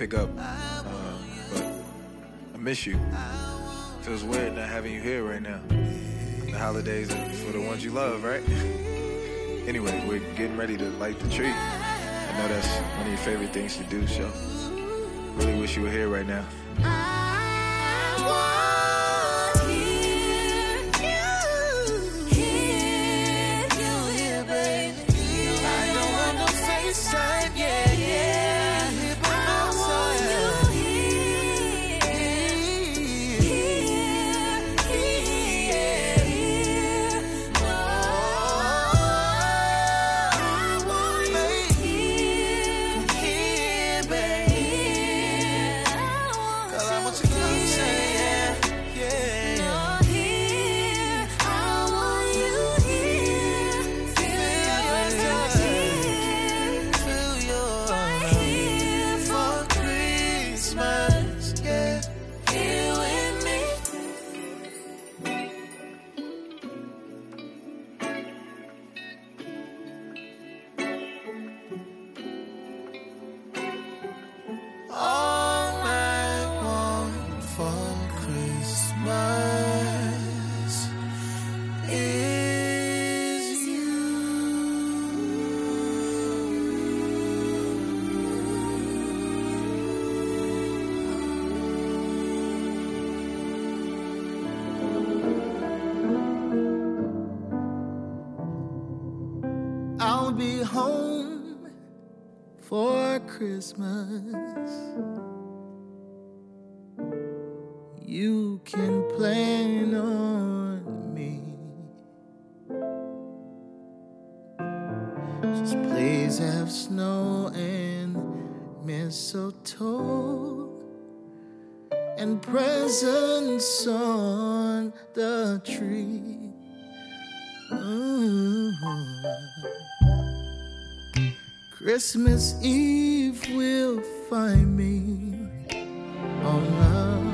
pick up, uh, but I miss you. Feels weird not having you here right now. The holidays are for the ones you love, right? Anyway, we're getting ready to light the tree. I know that's one of your favorite things to do, so really wish you were here right now. Home for Christmas. You can plan on me. Just please have snow and mistletoe and presents on the tree. Christmas Eve will find me on love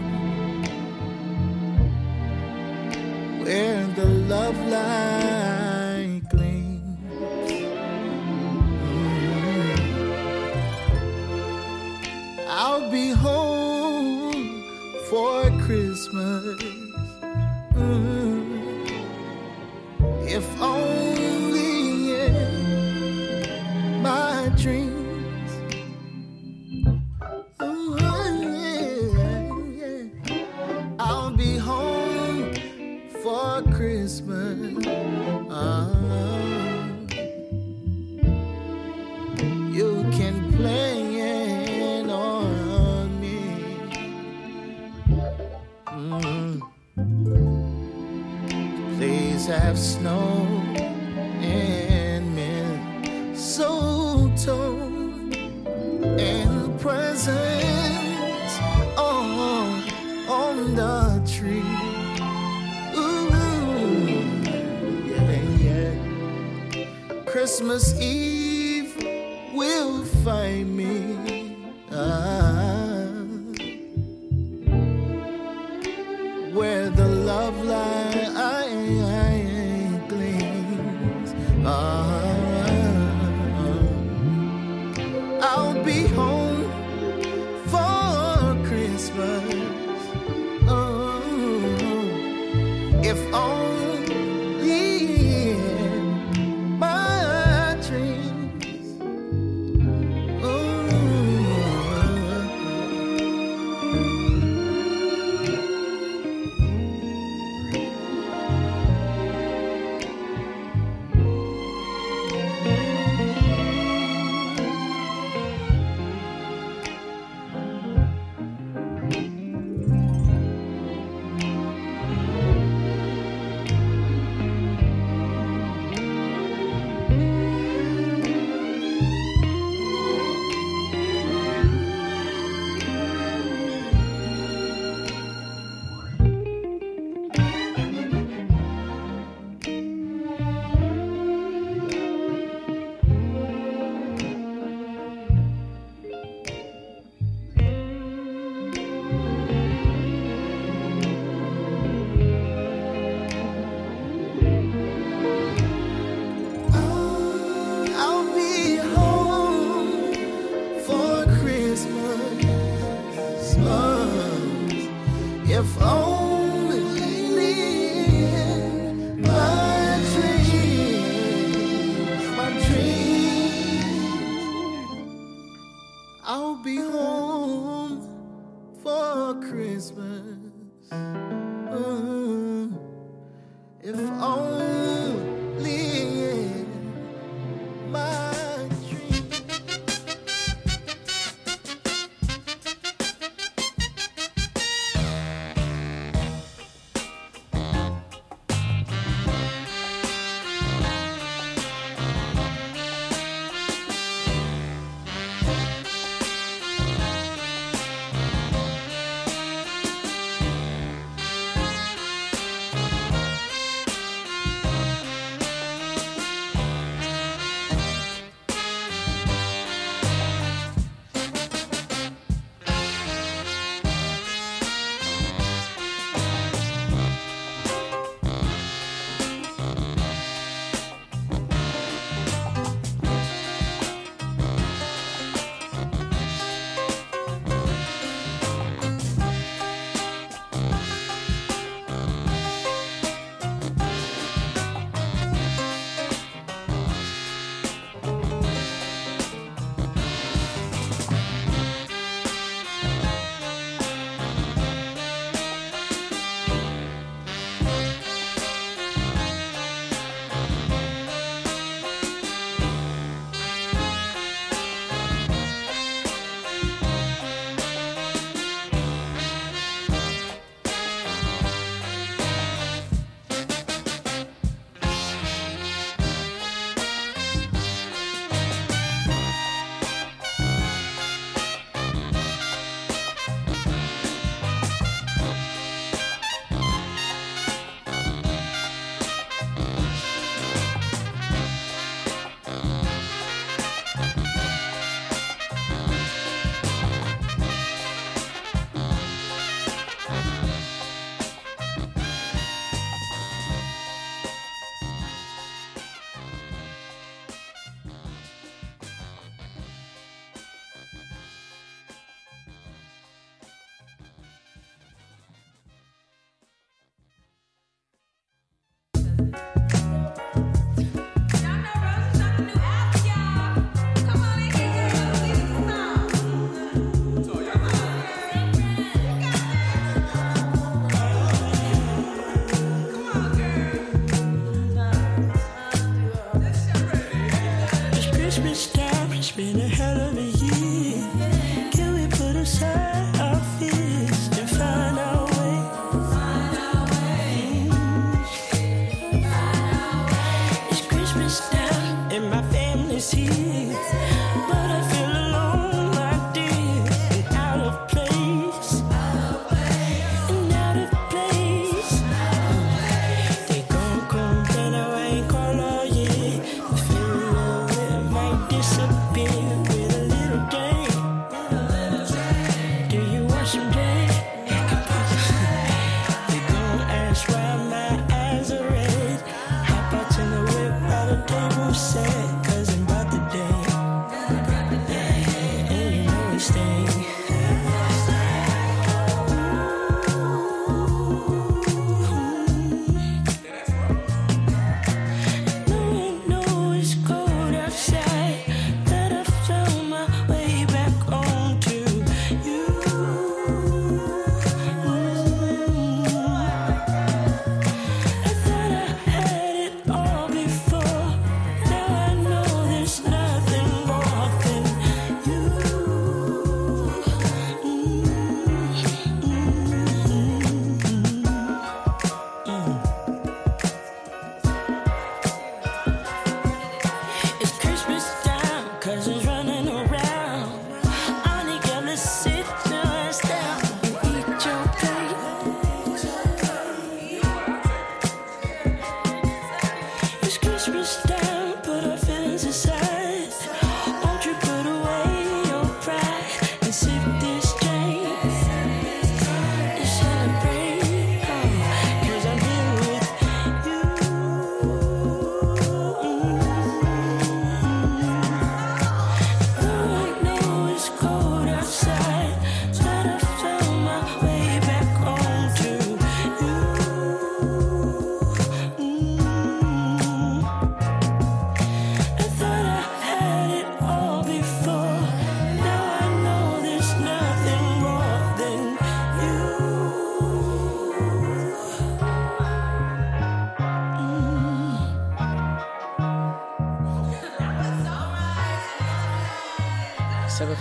where the love light gleams. I'll be home for Christmas. Mm. If only Christmas Eve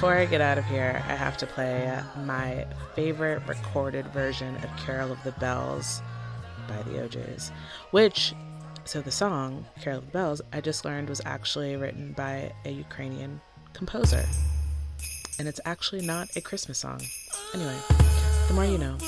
Before I get out of here, I have to play my favorite recorded version of Carol of the Bells by the O'Jays, which, so the song, Carol of the Bells, I just learned was actually written by a Ukrainian composer. And it's actually not a Christmas song. Anyway, the more you know.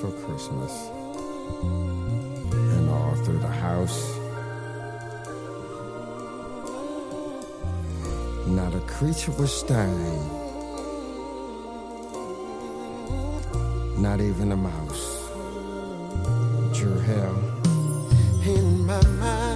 for Christmas and all through the house. Not a creature was stirring, not even a mouse. Drew hell In my mind.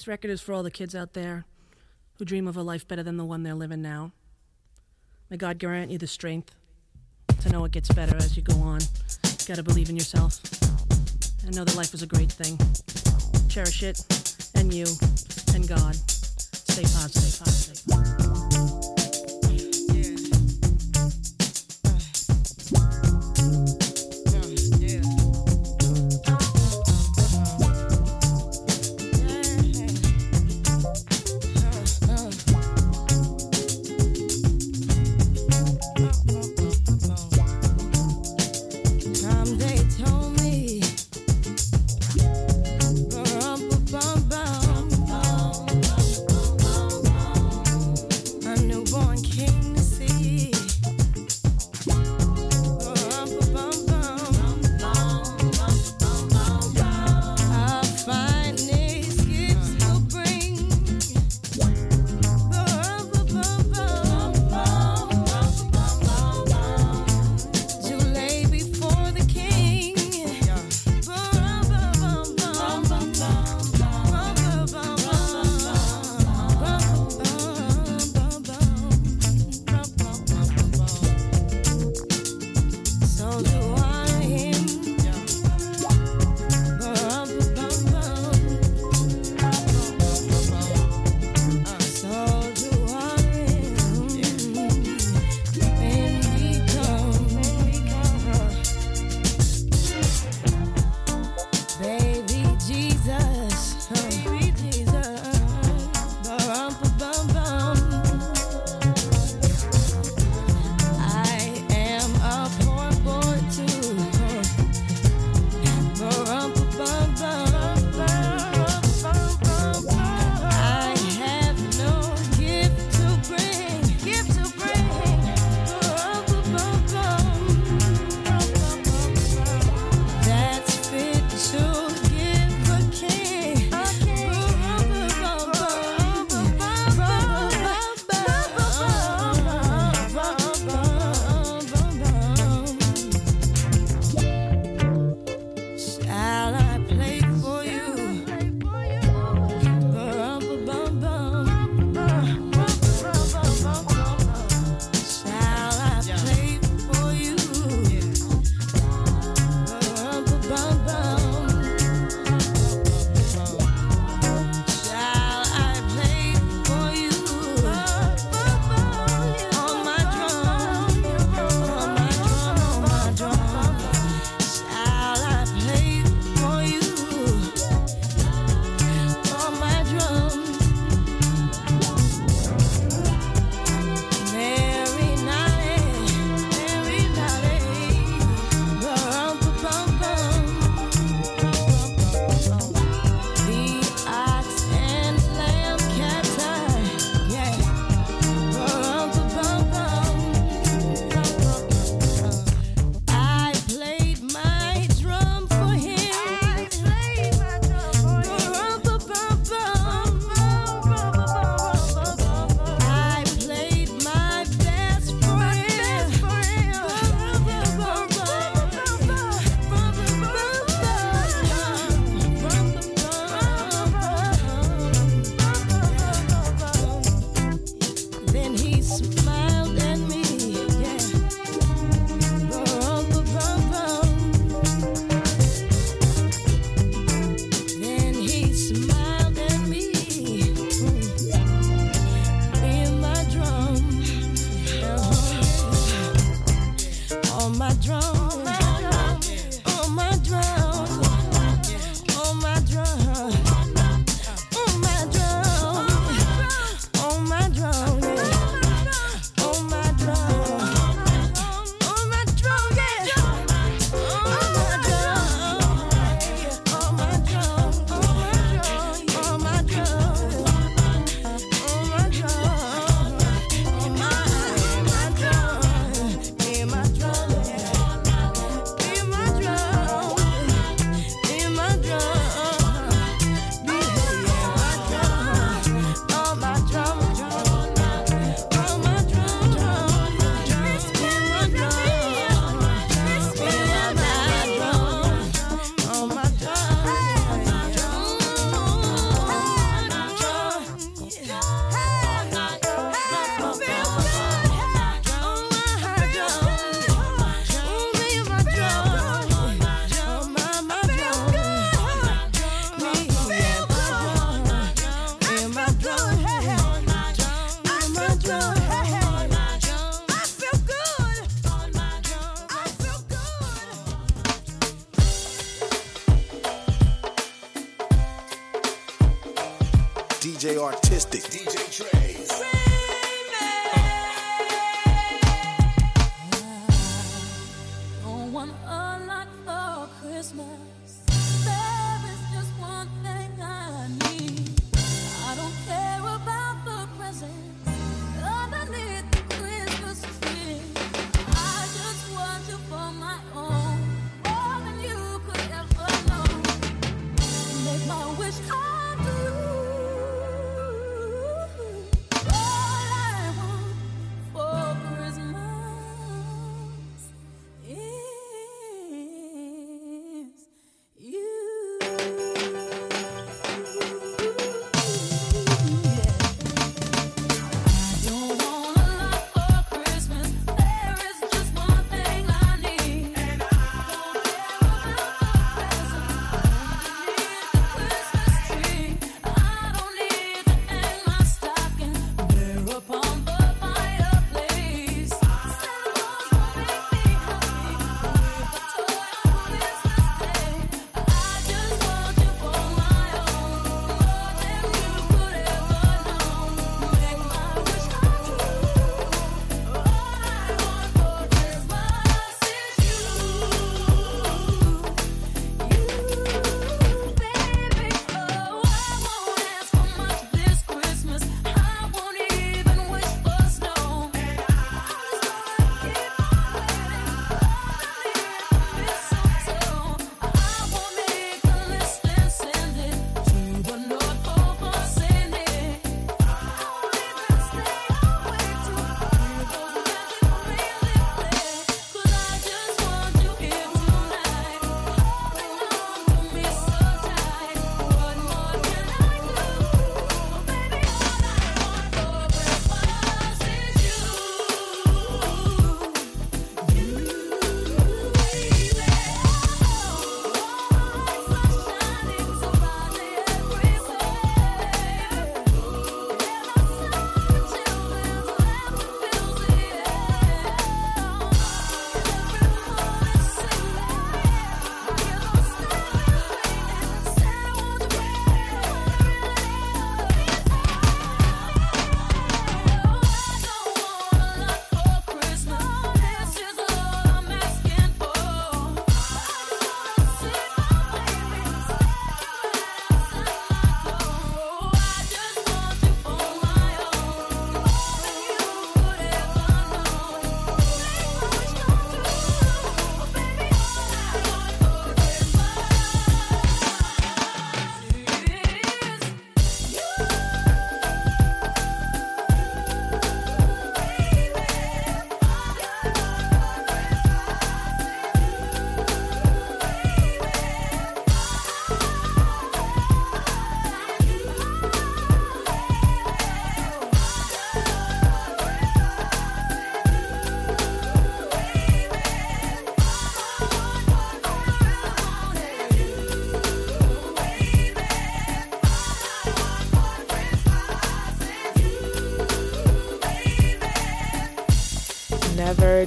This record is for all the kids out there who dream of a life better than the one they're living now. May God grant you the strength to know it gets better as you go on. You gotta believe in yourself and know that life is a great thing. Cherish it, and you, and God. Stay positive, stay positive.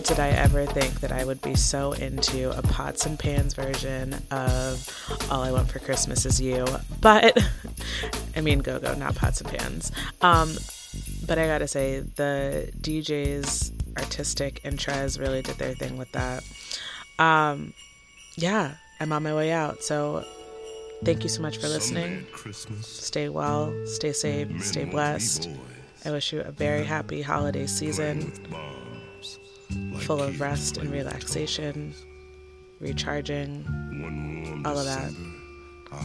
Did I ever think that I would be so into a pots and pans version of All I Want for Christmas Is You. But, I mean, go go, not pots and pans. Um, but I gotta say, the DJs, Artistic and Trez, really did their thing with that. Um, yeah, I'm on my way out. So, thank you so much for listening. Stay well, stay safe, stay blessed. I wish you a very happy holiday season full of rest and relaxation, recharging, all of that.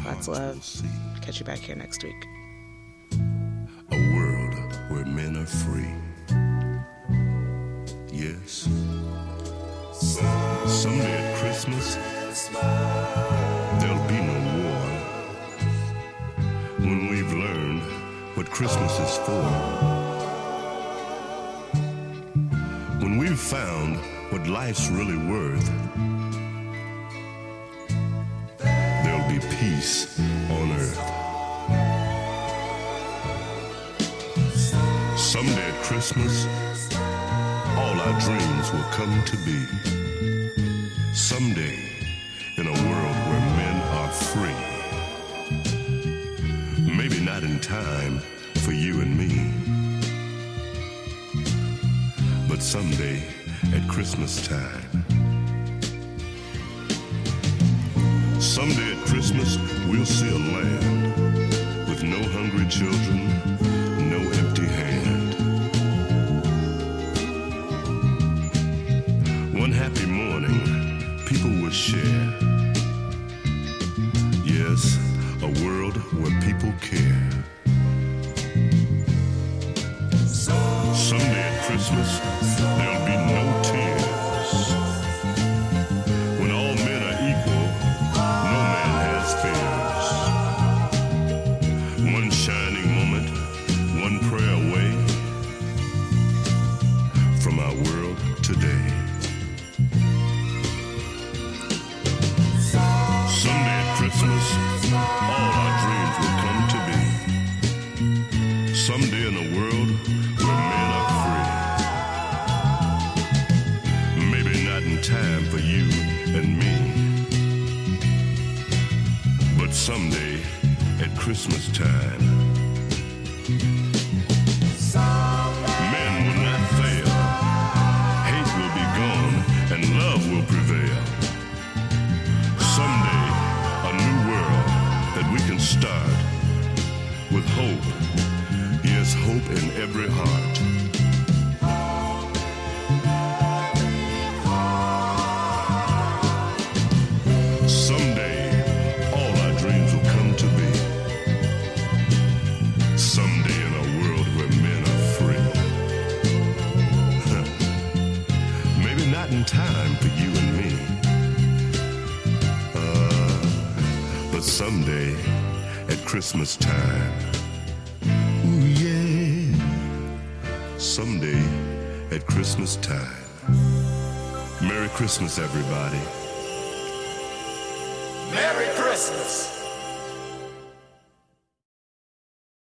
Lots of love. Catch you back here next week. A world where men are free. Yes. Someday at Christmas, there'll be no war. When we've learned what Christmas is for. When we've found what life's really worth, there'll be peace on earth. Someday at Christmas, all our dreams will come to be. Someday, in a world where men are free. Maybe not in time, but someday at Christmas time. Someday at Christmas, we'll see a land with no hungry children, no empty hand. One happy morning, people will share. Yes, a world where people care. Christmas, Christmas time, men will not fail. Hate will be gone and love will prevail. Someday, a new world that we can start with hope. Yes, hope in every heart. Christmas time. Ooh, yeah. Someday, at Christmas time. Merry Christmas, everybody. Merry Christmas.